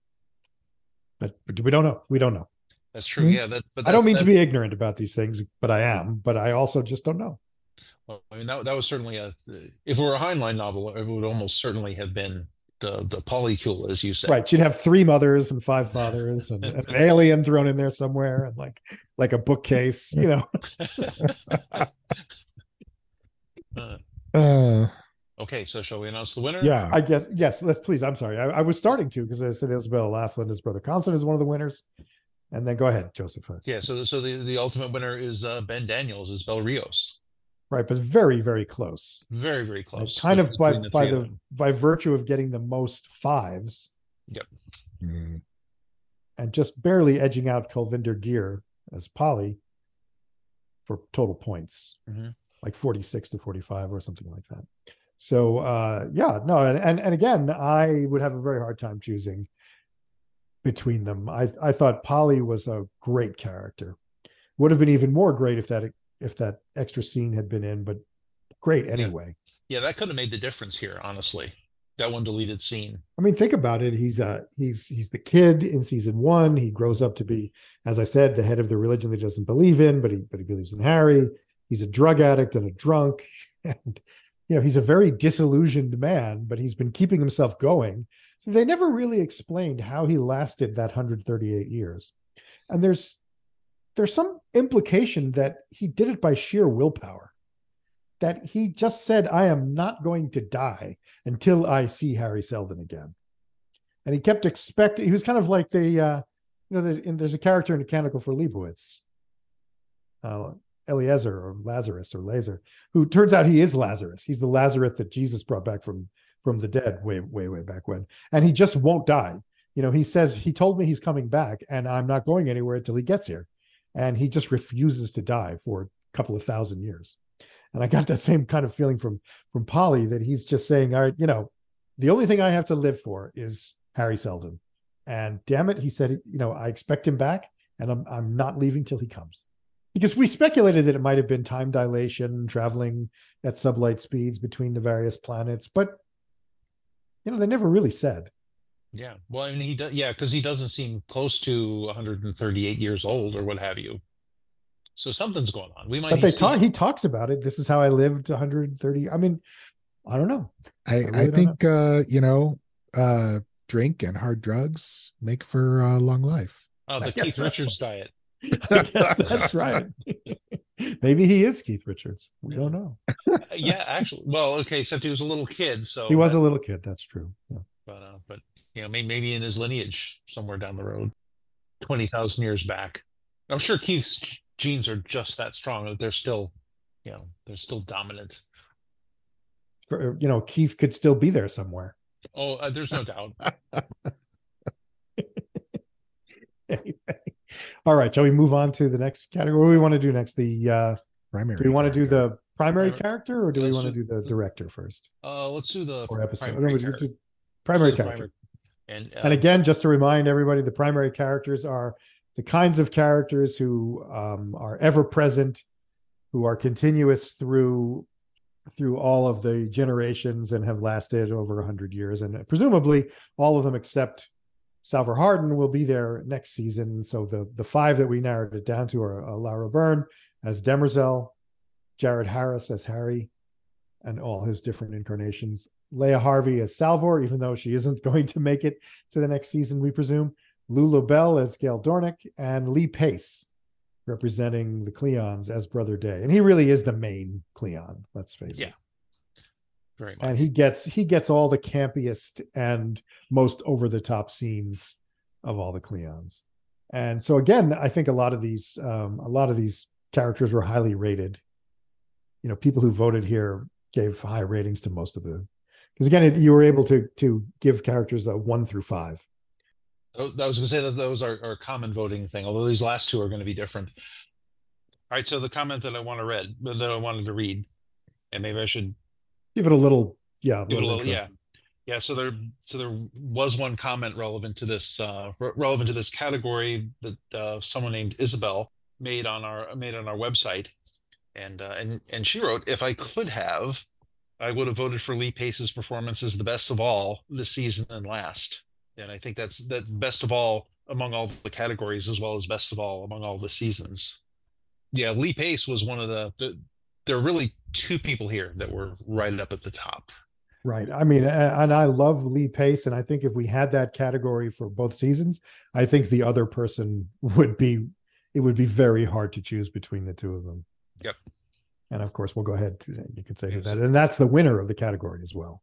but, but we don't know. We don't know. That's true. Mhm. Yeah, that. But I don't that's- mean to be ignorant about these things, but I am. But I also just don't know. Well, I mean, that, that was certainly a. If it were a Heinlein novel, it would almost certainly have been the the polycule, as you said. Right? you'd have three mothers and five fathers, and, and an [LAUGHS] alien thrown in there somewhere, and like like a bookcase. You know, Uh, [LAUGHS] Uh, okay, so shall we announce the winner? yeah, I guess yes. Let's please. I'm sorry. I, I was starting to because I said Isabel Laughland, his brother Constant, is one of the winners, and then go ahead, Joseph. Yeah. So so the the ultimate winner is uh, Ben Daniels, is Bel Riose. Right, but very very close. Very very Like, close. kind of by between by the by virtue of getting the most fives Mm. and just barely edging out Kulvinder Ghir as Poly for total points, Mhm. like 46 to 45 or something like that. So uh yeah, no, and, and and again, I would have a very hard time choosing between them. I I thought Poly was a great character. Would have been even more great if that if that extra scene had been in, but great anyway. Yeah, that could have made the difference here. Honestly, that one deleted scene. I mean, think about it. He's uh he's he's the kid in season one. He grows up to be, as I said, the head of the religion that he doesn't believe in, but he but he believes in Hari. He's a drug addict and a drunk, [LAUGHS] and you know he's a very disillusioned man. But he's been keeping himself going. So they never really explained how he lasted that 138 years. And there's there's some implication that he did it by sheer willpower. That he just said, "I am not going to die." until I see Hari Seldon again. And he kept expecting. He was kind of like the, uh, you know, the, there's a character in A Canticle for Leibowitz, uh, Eliezer or Lazarus or Laser, who turns out he is Lazarus. He's the Lazarus that Jesus brought back from from the dead way way way back when, and he just won't die. You know, he says he told me he's coming back, and I'm not going anywhere until he gets here, and he just refuses to die for a couple of thousand years. And I got that same kind of feeling from from Poly that he's just saying, all right, you know, the only thing I have to live for is Hari Seldon. And damn it, he said, you know, I expect him back and I'm I'm not leaving till he comes. Because we speculated that it might have been time dilation, traveling at sublight speeds between the various planets, but you know, they never really said. Yeah. Well, I mean, he does. Yeah, because he doesn't seem close to 138 years old or what have you. So something's going on. We might. But they talk he talks about it. This is how I lived 130. I mean, I don't know. I, really I don't think uh, you know, uh, drink and hard drugs make for a long life. Oh, the [LAUGHS] I Keith Richards diet. [LAUGHS] I guess that's right. [LAUGHS] Maybe he is Keith Richards. We don't know. Uh, yeah, actually. Well, okay, except he was a little kid, so He was a little kid. That's true. Yeah. but uh, but you know, maybe, maybe in his lineage somewhere down the road, twenty thousand years back. I'm sure Keith's genes are just that strong that they're still, you know, they're still dominant. For you know, Keith could still be there somewhere. Oh, uh, there's no doubt. Anyway. [LAUGHS] All right. Shall we move on to the next category? What do we want to do next? The uh Primary. do we want to do the primary Primary- character or do Yeah, we want to do- do the director first? Uh, let's do the Or episode? primary No, character. we- primary Let's do the character. And, uh, And again, just to remind everybody, the primary characters are the kinds of characters who um, are ever present, who are continuous through through all of the generations and have lasted over 100 years. And presumably, all of them except Salvor Hardin will be there next season. So the, the five that we narrowed it down to are uh, Laura Birn as Demerzel, Jared Harris as Hari, and all his different incarnations. Leah Harvey as Salvor, even though she isn't [LAUGHS] going to make it to the next season, we presume. Lou Llobell as Gaal Dornick, and Lee Pace representing the Cleons as Brother Day. And he really is the main Cleon, let's face yeah. it. Yeah. Very much. And he gets he gets all the campiest and most over the top scenes of all the Cleons. And so again, I think a lot of these um, a lot of these characters were highly rated. You know, people who voted here gave high ratings to most of the because again, you were able to to give characters a one through five. Oh, I was going to say that those are, are common voting thing, although these last two are going to be different. All right, so the comment that I want to read, that I wanted to read, and maybe I should give it a little, yeah, give it a little, yeah, yeah. So there, so there was one comment relevant to this, uh, re- relevant to this category that uh, someone named Isabel made on our made on our website, and uh, and and she wrote, if I could have, I would have voted for Lee Pace's performance as the best of all this season and last and I think that's that best of all among all the categories as well as best of all among all the seasons. Yeah, Lee Pace was one of the, the there are really two people here that were right up at the top. Right. I mean, and I love Lee Pace, and I think if we had that category for both seasons, I think the other person would be it would be very hard to choose between the two of them. Yep. And of course, we'll go ahead. You can say yes. that, and that's the winner of the category as well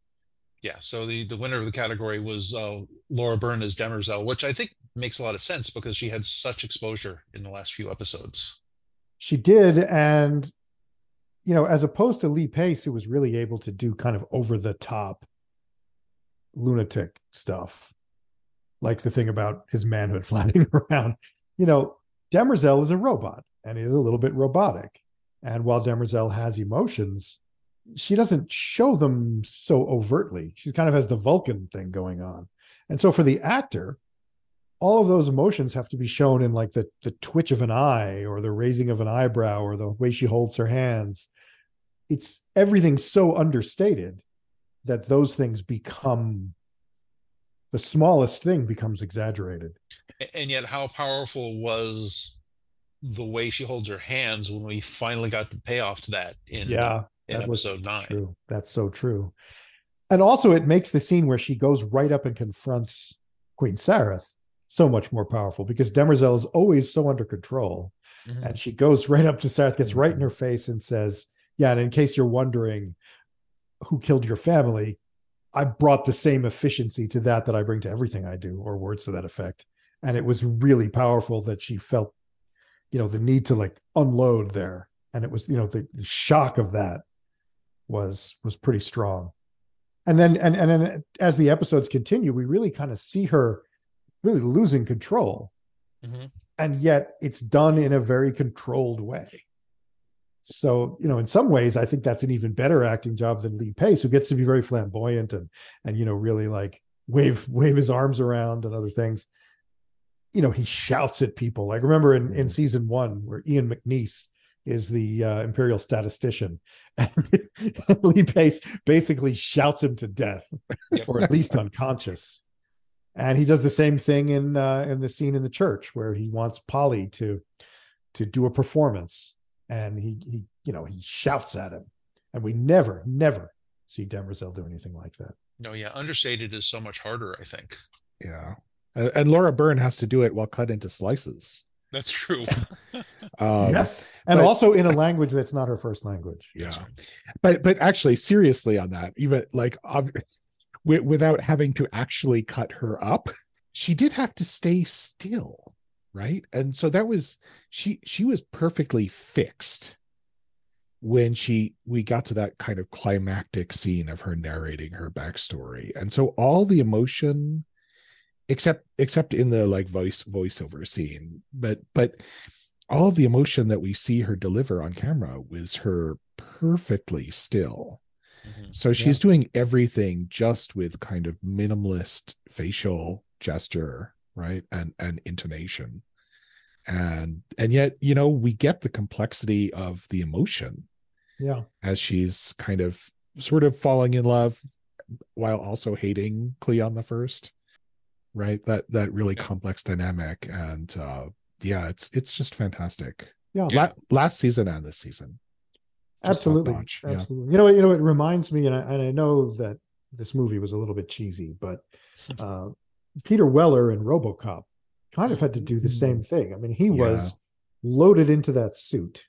yeah so the the winner of the category was uh, laura birn as demerzel which i think makes a lot of sense because she had such exposure in the last few episodes she did and you know as opposed to lee pace who was really able to do kind of over the top lunatic stuff like the thing about his manhood [LAUGHS] flapping [LAUGHS] around you know demerzel is a robot and is a little bit robotic and while demerzel has emotions she doesn't show them so overtly. She kind of has the Vulcan thing going on. And so for the actor, all of those emotions have to be shown in like the the twitch of an eye or the raising of an eyebrow or the way she holds her hands. It's everything so understated that those things become the smallest thing becomes exaggerated. And yet how powerful was the way she holds her hands when we finally got the payoff to that in yeah in that episode nine. True. That's so true. And also, it makes the scene where she goes right up and confronts Queen Sareth so much more powerful because Demerzel is always so under control. Mm-hmm. And she goes right up to Sareth, gets right in her face, and says, Yeah, and in case you're wondering who killed your family, I brought the same efficiency to that that I bring to everything I do, or words to that effect. And it was really powerful that she felt, you know, the need to like unload there. And it was, you know, the, the shock of that was was pretty strong. And then and and then as the episodes continue, we really kind of see her really losing control. Mm-hmm. And yet it's done in a very controlled way. So, you know, in some ways, I think that's an even better acting job than Lee Pace, who gets to be very flamboyant and and you know, really like wave wave his arms around and other things. You know, he shouts at people. Like remember in, in mm-hmm. season one where Ian McNeice is the uh, imperial statistician. [LAUGHS] And Lee Pace basically shouts him to death, yep. or at least unconscious. And he does the same thing in uh, in the scene in the church where he wants Poly to to do a performance, and he he you know he shouts at him, and we never never see Demerzel do anything like that. No, yeah, understated is so much harder. I think. Yeah, and Laura Birn has to do it while cut into slices. That's true. [LAUGHS] um, yes, and but, also in a language that's not her first language. Yeah, but but actually, seriously on that, even like w- without having to actually cut her up, she did have to stay still, right? And so that was she she was perfectly fixed when she we got to that kind of climactic scene of her narrating her backstory, and so all the emotion except except in the like voice voiceover scene but but all of the emotion that we see her deliver on camera was her perfectly still mm-hmm. so she's yeah. doing everything just with kind of minimalist facial gesture right and and intonation and and yet you know we get the complexity of the emotion Yeah. as she's kind of sort of falling in love while also hating Cleon the First. Right. That that really Yeah. complex dynamic. And uh yeah, it's it's just fantastic. Yeah. Yeah. La- last season and this season. Just absolutely top-notch, yeah. absolutely you know you know it reminds me and I, and I know that this movie was a little bit cheesy but [LAUGHS] uh peter weller in robocop kind of had to do the same thing i mean he was loaded into that suit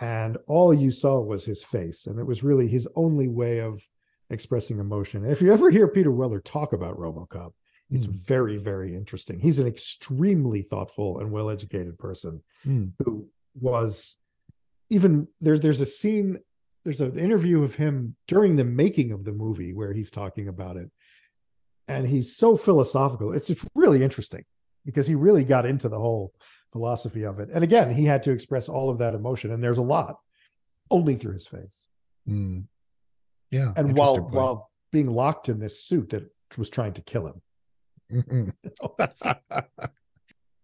and all you saw was his face and it was really his only way of expressing emotion and if you ever hear peter weller talk about robocop it's Mm. very very interesting he's an extremely thoughtful and well educated person Mm. who was even there's there's a scene there's an interview of him during the making of the movie where he's talking about it and he's so philosophical it's it's really interesting because he really got into the whole philosophy of it and again he had to express all of that emotion and there's a lot only through his face Mm. Yeah. and while point. while being locked in this suit that was trying to kill him. [LAUGHS]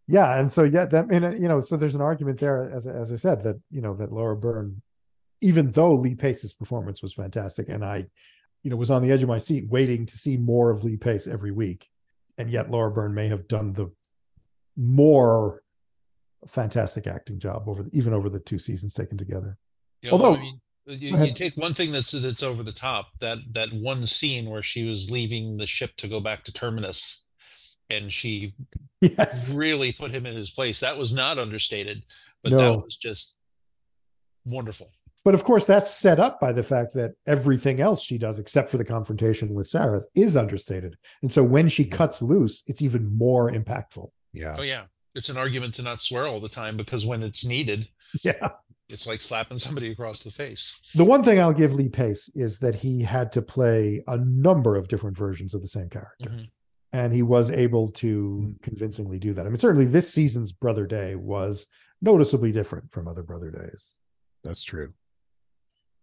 yeah and so yeah that and uh, you know so there's an argument there as as i said that you know that laura birn even though lee pace's performance was fantastic and i you know was on the edge of my seat waiting to see more of lee pace every week and yet laura birn may have done the more fantastic acting job over the, even over the two seasons taken together. Yeah, Although- I mean, you, you take one thing that's that's over the top that that one scene where she was leaving the ship to go back to terminus and she [LAUGHS] yes. really put him in his place. That was not understated but No. that was just wonderful. But of course that's set up by the fact that everything else she does except for the confrontation with Sareth is understated. And so when she cuts loose it's even more impactful. Yeah. oh yeah. It's an argument to not swear all the time because when it's needed yeah. it's like slapping somebody across the face. The one thing I'll give Lee Pace is that he had to play a number of different versions of the same character. Mhm. And he was able to hmm. convincingly do that. I mean, certainly this season's Brother Day was noticeably different from other Brother Days. That's true.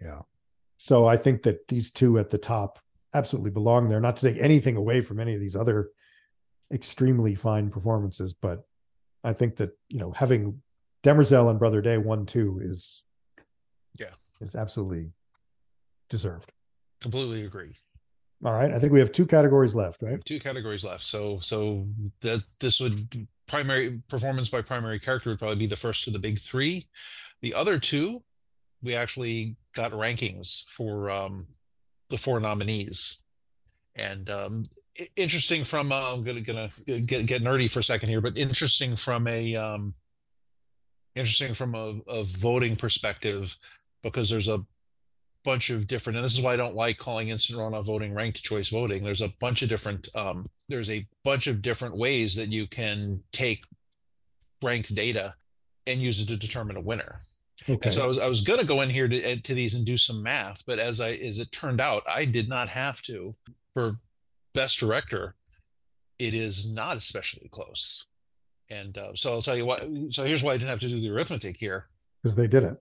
Yeah. So I think that these two at the top absolutely belong there, not to take anything away from any of these other extremely fine performances, but I think that, you know, having Demerzel and Brother Day one, two is Yeah. is absolutely deserved. completely agree All right. I think we have two categories left, right? two categories left so so that this would primary performance by primary character would probably be the first of the big three the other two we actually got rankings for um the four nominees and um interesting from uh, i'm gonna gonna get, get nerdy for a second here but interesting from a um interesting from a, a voting perspective because there's a bunch of different and this is why i don't like calling instant runoff voting ranked choice voting there's a bunch of different um there's a bunch of different ways that you can take ranked data and use it to determine a winner Okay. and so I was I was gonna go in here to to these and do some math, but as I as it turned out, I did not have to. For best director, it is not especially close. And uh, so I'll tell you what. So here's why I didn't have to do the arithmetic here. Because they didn't.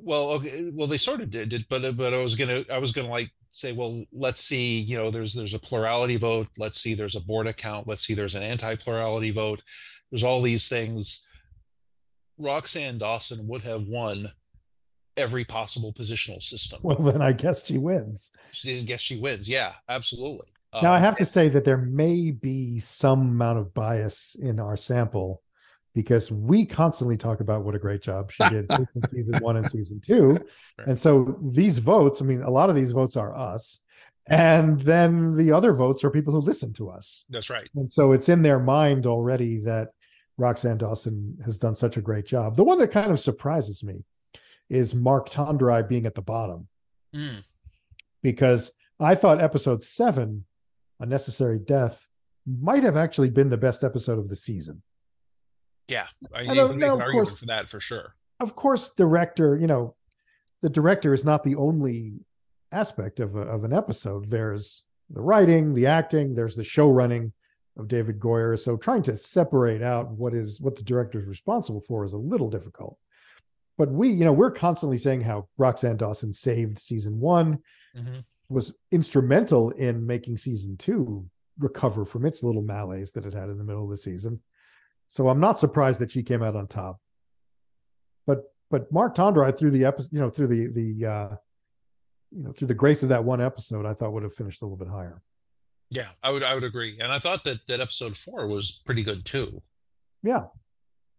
Well, okay, well they sort of did, did but but I was gonna I was gonna like say, well, let's see, you know, there's there's a plurality vote. Let's see, there's a Borda count. Let's see, there's an anti-plurality vote. There's all these things. Roxann Dawson would have won every possible positional system. Well, then I guess she wins. She, I guess she wins. Yeah, absolutely. now, I Um, have to say that there may be some amount of bias in our sample because we constantly talk about what a great job she did [LAUGHS] in season one and season two. Right. And so these votes, I mean, a lot of these votes are us. And then the other votes are people who listen to us. That's right. And so it's in their mind already that Roxann Dawson has done such a great job. The one that kind of surprises me is Mark Tonderai being at the bottom Mm, because I thought episode seven, A Necessary Death, might have actually been the best episode of the season. Yeah, I, I you can make an argument course. for that for sure. Of course, director, you know, the director is not the only aspect of, a, of an episode. There's the writing, the acting, there's the show running of David Goyer. So trying to separate out what is what the director is responsible for is a little difficult. But we, you know, we're constantly saying how Roxann Dawson saved season one, Mhm. was instrumental in making season two recover from its little malaise that it had in the middle of the season. So I'm not surprised that she came out on top. But but Mark Tonderai, through the episode, you know, through the the uh, you know, through the grace of that one episode, I thought would have finished a little bit higher. Yeah, I would I would agree, and I thought that that episode four was pretty good too. Yeah,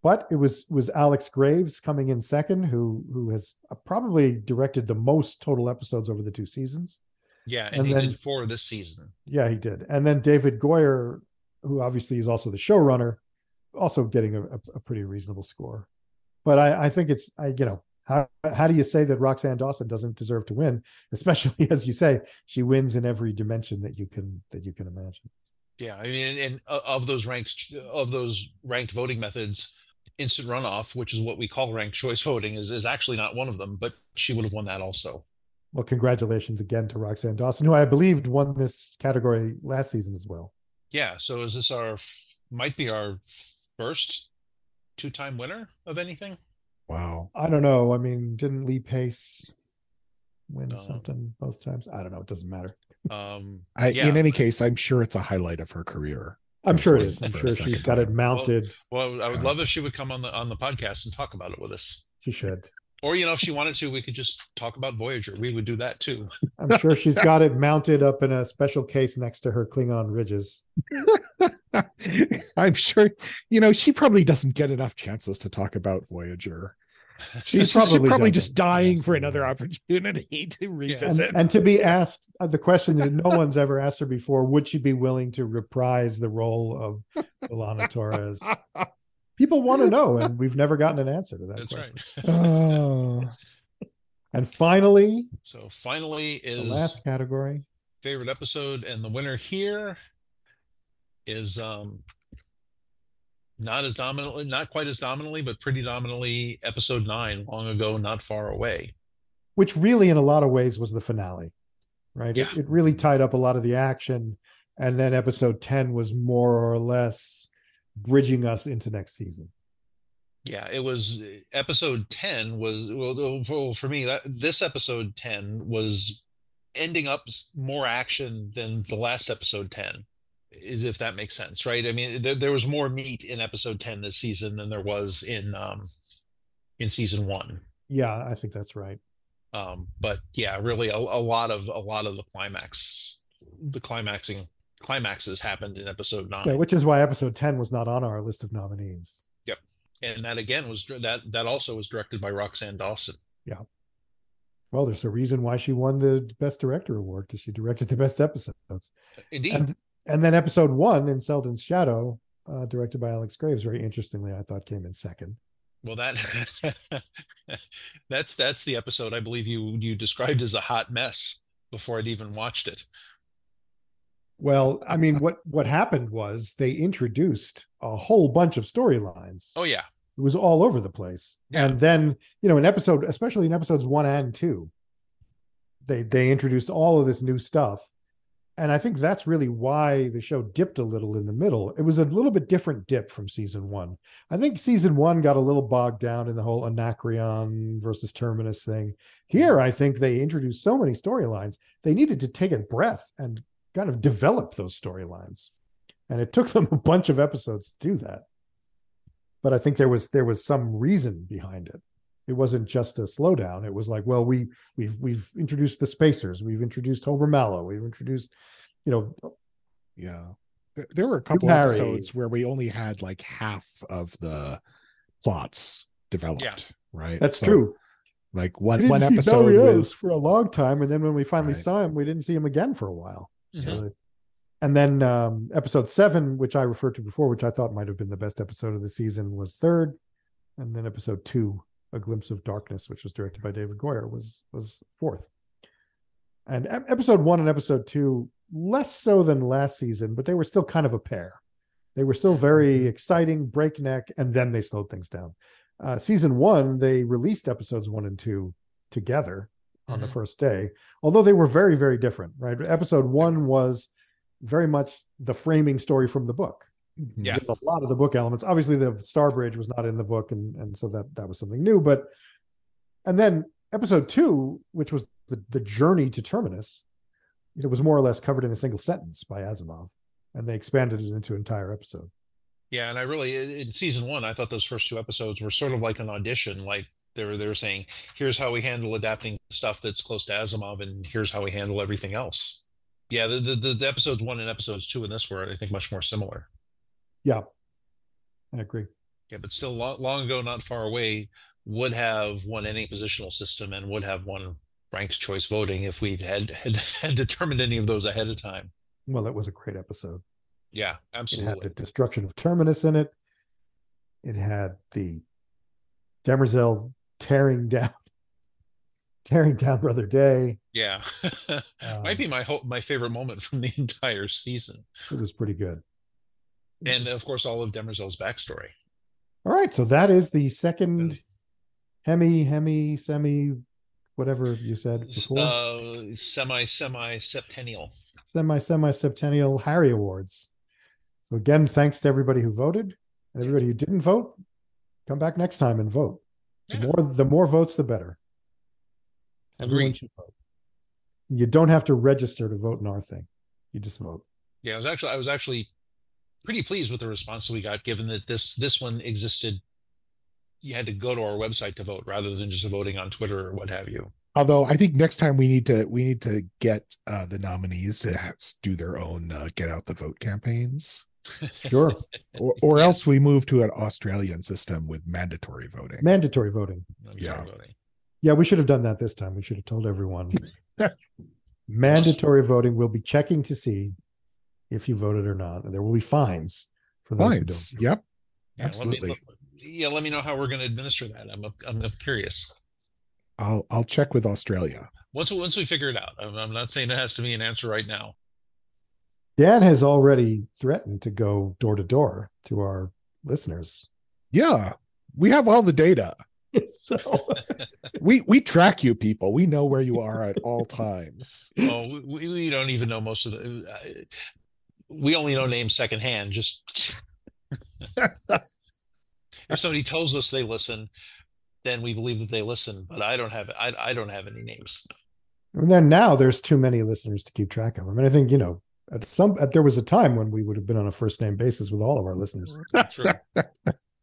but it was was Alex Graves coming in second, who who has probably directed the most total episodes over the two seasons. Yeah, and, and he then, did four this season. Yeah, he did, and then David Goyer, who obviously is also the showrunner, also getting a, a, pretty reasonable score. But I, I think it's I you know how how do you say that Roxann Dawson doesn't deserve to win? [LAUGHS] Especially as you say, she wins in every dimension that you can that you can imagine. Yeah, I mean, and of those ranked of those ranked voting methods, instant runoff, which is what we call ranked choice voting, is is actually not one of them, but she would have won that also. Well, congratulations again to Roxann Dawson, who I believed won this category last season as well. Yeah, so is this our might be our first two-time winner of anything? Wow. I don't know. I mean, didn't Lee Pace win um, something both times? I don't know. It doesn't matter. Um, I, yeah. In any case, I'm sure it's a highlight of her career. I'm sure it is. I'm sure she's got it mounted. Well, well, I would love if she would come on the on the podcast and talk about it with us. She should. Or you know, if she wanted to, we could just talk about Voyager. We would do that too. [LAUGHS] I'm sure she's got it mounted up in a special case next to her Klingon ridges. [LAUGHS] I'm sure, you know, she probably doesn't get enough chances to talk about Voyager. [LAUGHS] She's probably, she's probably just dying for another opportunity to revisit. And, and, to be asked uh, the question that no one's ever asked her before: Would she be willing to reprise the role of B'Elanna Torres? People want to [LAUGHS] know, and we've never gotten an answer to that. That's question. right. [LAUGHS] oh. And finally, so finally is the last category favorite episode, and the winner here is um not as dominantly not quite as dominantly but pretty dominantly episode 9 long ago not far away which really in a lot of ways was the finale right yeah. it, it really tied up a lot of the action and then episode 10 was more or less bridging us into next season yeah it was episode 10 was well for me that this episode 10 was ending up more action than the last episode 10 is if that makes sense, right? I mean, there, there was more meat in episode 10 this season than there was in um in season one. Yeah, I think that's right. Um, but yeah, really a, a lot of a lot of the climax the climaxing climaxes happened in episode nine. Yeah, which is why episode 10 was not on our list of nominees. Yep. And that again was that that also was directed by Roxann Dawson. Yeah. Well, there's a reason why she won the best director award because she directed the best episodes. Indeed. And, and then episode one in Seldon's Shadow, uh, directed by Alex Graves, very interestingly, I thought came in second. Well, that [LAUGHS] that's that's the episode I believe you you described as a hot mess before I'd even watched it. Well, I mean, [LAUGHS] what what happened was they introduced a whole bunch of storylines. Oh yeah, it was all over the place. Yeah. And then you know, in episode, especially in episodes one and two, they they introduced all of this new stuff, and I think that's really why the show dipped a little in the middle. It was a little bit different dip from season one. I think season one got a little bogged down in the whole Anacreon versus Terminus thing. Here, mm. I think they introduced so many storylines, they needed to take a breath and kind of develop those storylines. And it took them a bunch of episodes to do that. But I think there was there was some reason behind it it wasn't just a slowdown. It was like, well, we we've we've introduced the spacers, we've introduced Hober Mallow, we've introduced, you know, yeah. There were a couple of episodes where we only had like half of the plots developed, yeah. right? That's so, true. Like one one episode with... for a long time, and then when we finally right. saw him, we didn't see him again for a while. Mm-hmm. And then um, episode seven, which I referred to before, which I thought might have been the best episode of the season, was third, and then episode two a Glimpse of Darkness, which was directed by David Goyer, was was fourth. And episode one and episode two, less so than last season, but they were still kind of a pair. They were still very mm-hmm. exciting, breakneck, and then they slowed things down. Uh, season one, they released episodes one and two together on mm-hmm. the first day, although they were very, very different, right? Episode one was very much the framing story from the book. Yeah a lot of the book elements. Obviously the star bridge was not in the book and and so that that was something new but and then episode two which was the the journey to terminus it was more or less covered in a single sentence by asimov and they expanded it into an entire episode. Yeah and i really in season one i thought those first two episodes were sort of like an audition like They were they were saying, here's how we handle adapting stuff that's close to Asimov, and here's how we handle everything else. Yeah, the the, the, the episodes one and episodes two in this were I think much more similar. Yeah, I agree. Yeah, but still long, long ago, not far away, would have won any positional system and would have won ranked choice voting if we'd had had, had determined any of those ahead of time. Well, that was a great episode. Yeah, It had absolutely. the destruction of Terminus in it. It had the Demerzel tearing [LAUGHS] down, tearing down Brother Day. Yeah, [LAUGHS] Um, might be my whole my favorite moment from the [LAUGHS] entire season, It was pretty good. and of course all of Demerzel's backstory. All right, so that is the second Hemi, Hemi, Semi, whatever you said before, Uh, semi semi septennial. semi semi septennial Hari Awards. So again, thanks to everybody who voted and everybody who didn't vote. Come back next time and vote. The Yeah. more the more votes, the better. Everyone Agreed. should vote. You don't have to register to vote in our thing. You just vote. Yeah, I was actually I was actually pretty pleased with the response that we got, given that this this one existed. You had to go to our website to vote rather than just voting on Twitter or what have you. Although I think next time we need to we need to get uh, the nominees to ha- do their own uh, get out the vote campaigns, [LAUGHS] Sure. or, or Yes. else we move to an Australian system with mandatory voting. Mandatory voting. I'm Yeah. voting. Yeah, we should have done that this time. We should have told everyone. [LAUGHS] Mandatory voting. We'll be checking to see if you voted or not, and there will be fines for those Fines. who don't. Yep. Yeah, let me- Absolutely. let- yeah, let me know how we're going to administer that. I'm I'm curious. I'll I'll check with Australia. Once once we figure it out, I'm, I'm not saying it has to be an answer right now. Dan has already threatened to go door to door to our listeners. Yeah, we have all the data. [LAUGHS] so [LAUGHS] We we track you people. We know where you are at all [LAUGHS] times. Oh, we, we don't even know most of the. uh, We only know names secondhand. Just if somebody tells us they listen, then we believe that they listen. But I don't have I I don't have any names. and then now there's too many listeners to keep track of. I mean, I think you know at some at, there was a time when we would have been on a first name basis with all of our listeners, True.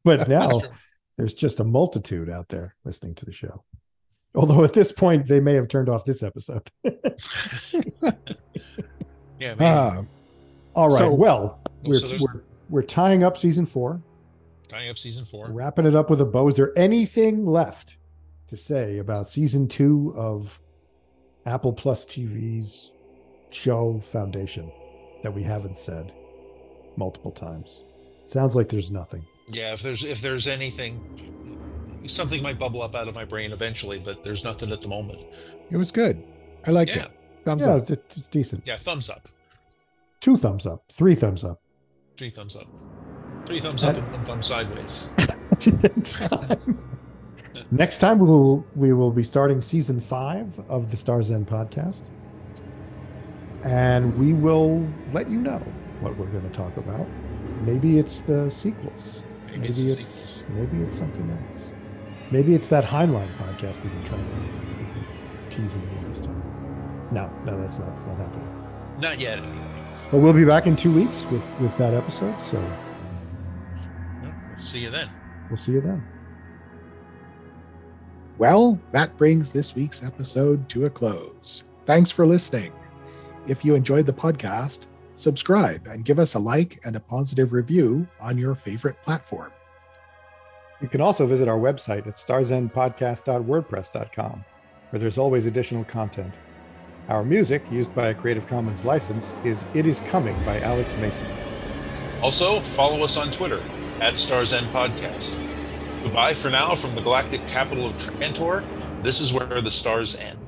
but now That's true. There's just a multitude out there listening to the show. Although at this point they may have turned off this episode. [LAUGHS] Yeah, maybe. Ah, All right. So- well, we're, so we're we're tying up season four, tying up season four. wrapping it up with a bow. Is there anything left to say about season two of Apple Plus TV's show Foundation that we haven't said multiple times? Sounds like there's nothing. Yeah, if there's if there's anything, something might bubble up out of my brain eventually, but there's nothing at the moment. it was good. I liked Yeah, it. Thumbs yeah, up. it's, it's decent. yeah. Thumbs up. Two thumbs up, three thumbs up. Three thumbs up. Three thumbs up and one thumb sideways. [LAUGHS] Next time. Next time we will we will be starting season five of the Stars End podcast, and we will let you know what we're going to talk about. Maybe it's the sequels. Maybe it's it's, maybe it's something else. Maybe it's that Heinlein podcast we've been trying to teasing you this time. No, no, that's not, that's not happening. Not yet, anyway. But we'll be back in two weeks with with that episode. So Well, See you then. we'll see you then. Well, that brings this week's episode to a close. Thanks for listening. If you enjoyed the podcast, subscribe and give us a like and a positive review on your favorite platform. You can also visit our website at starsendpodcast.wordpress.com, where there's always additional content. Our music, used by a Creative Commons license, is It Is Coming by Alex Mason. Also, follow us on Twitter at Stars End Podcast. Goodbye for now from the galactic capital of Trantor. This is where the stars end.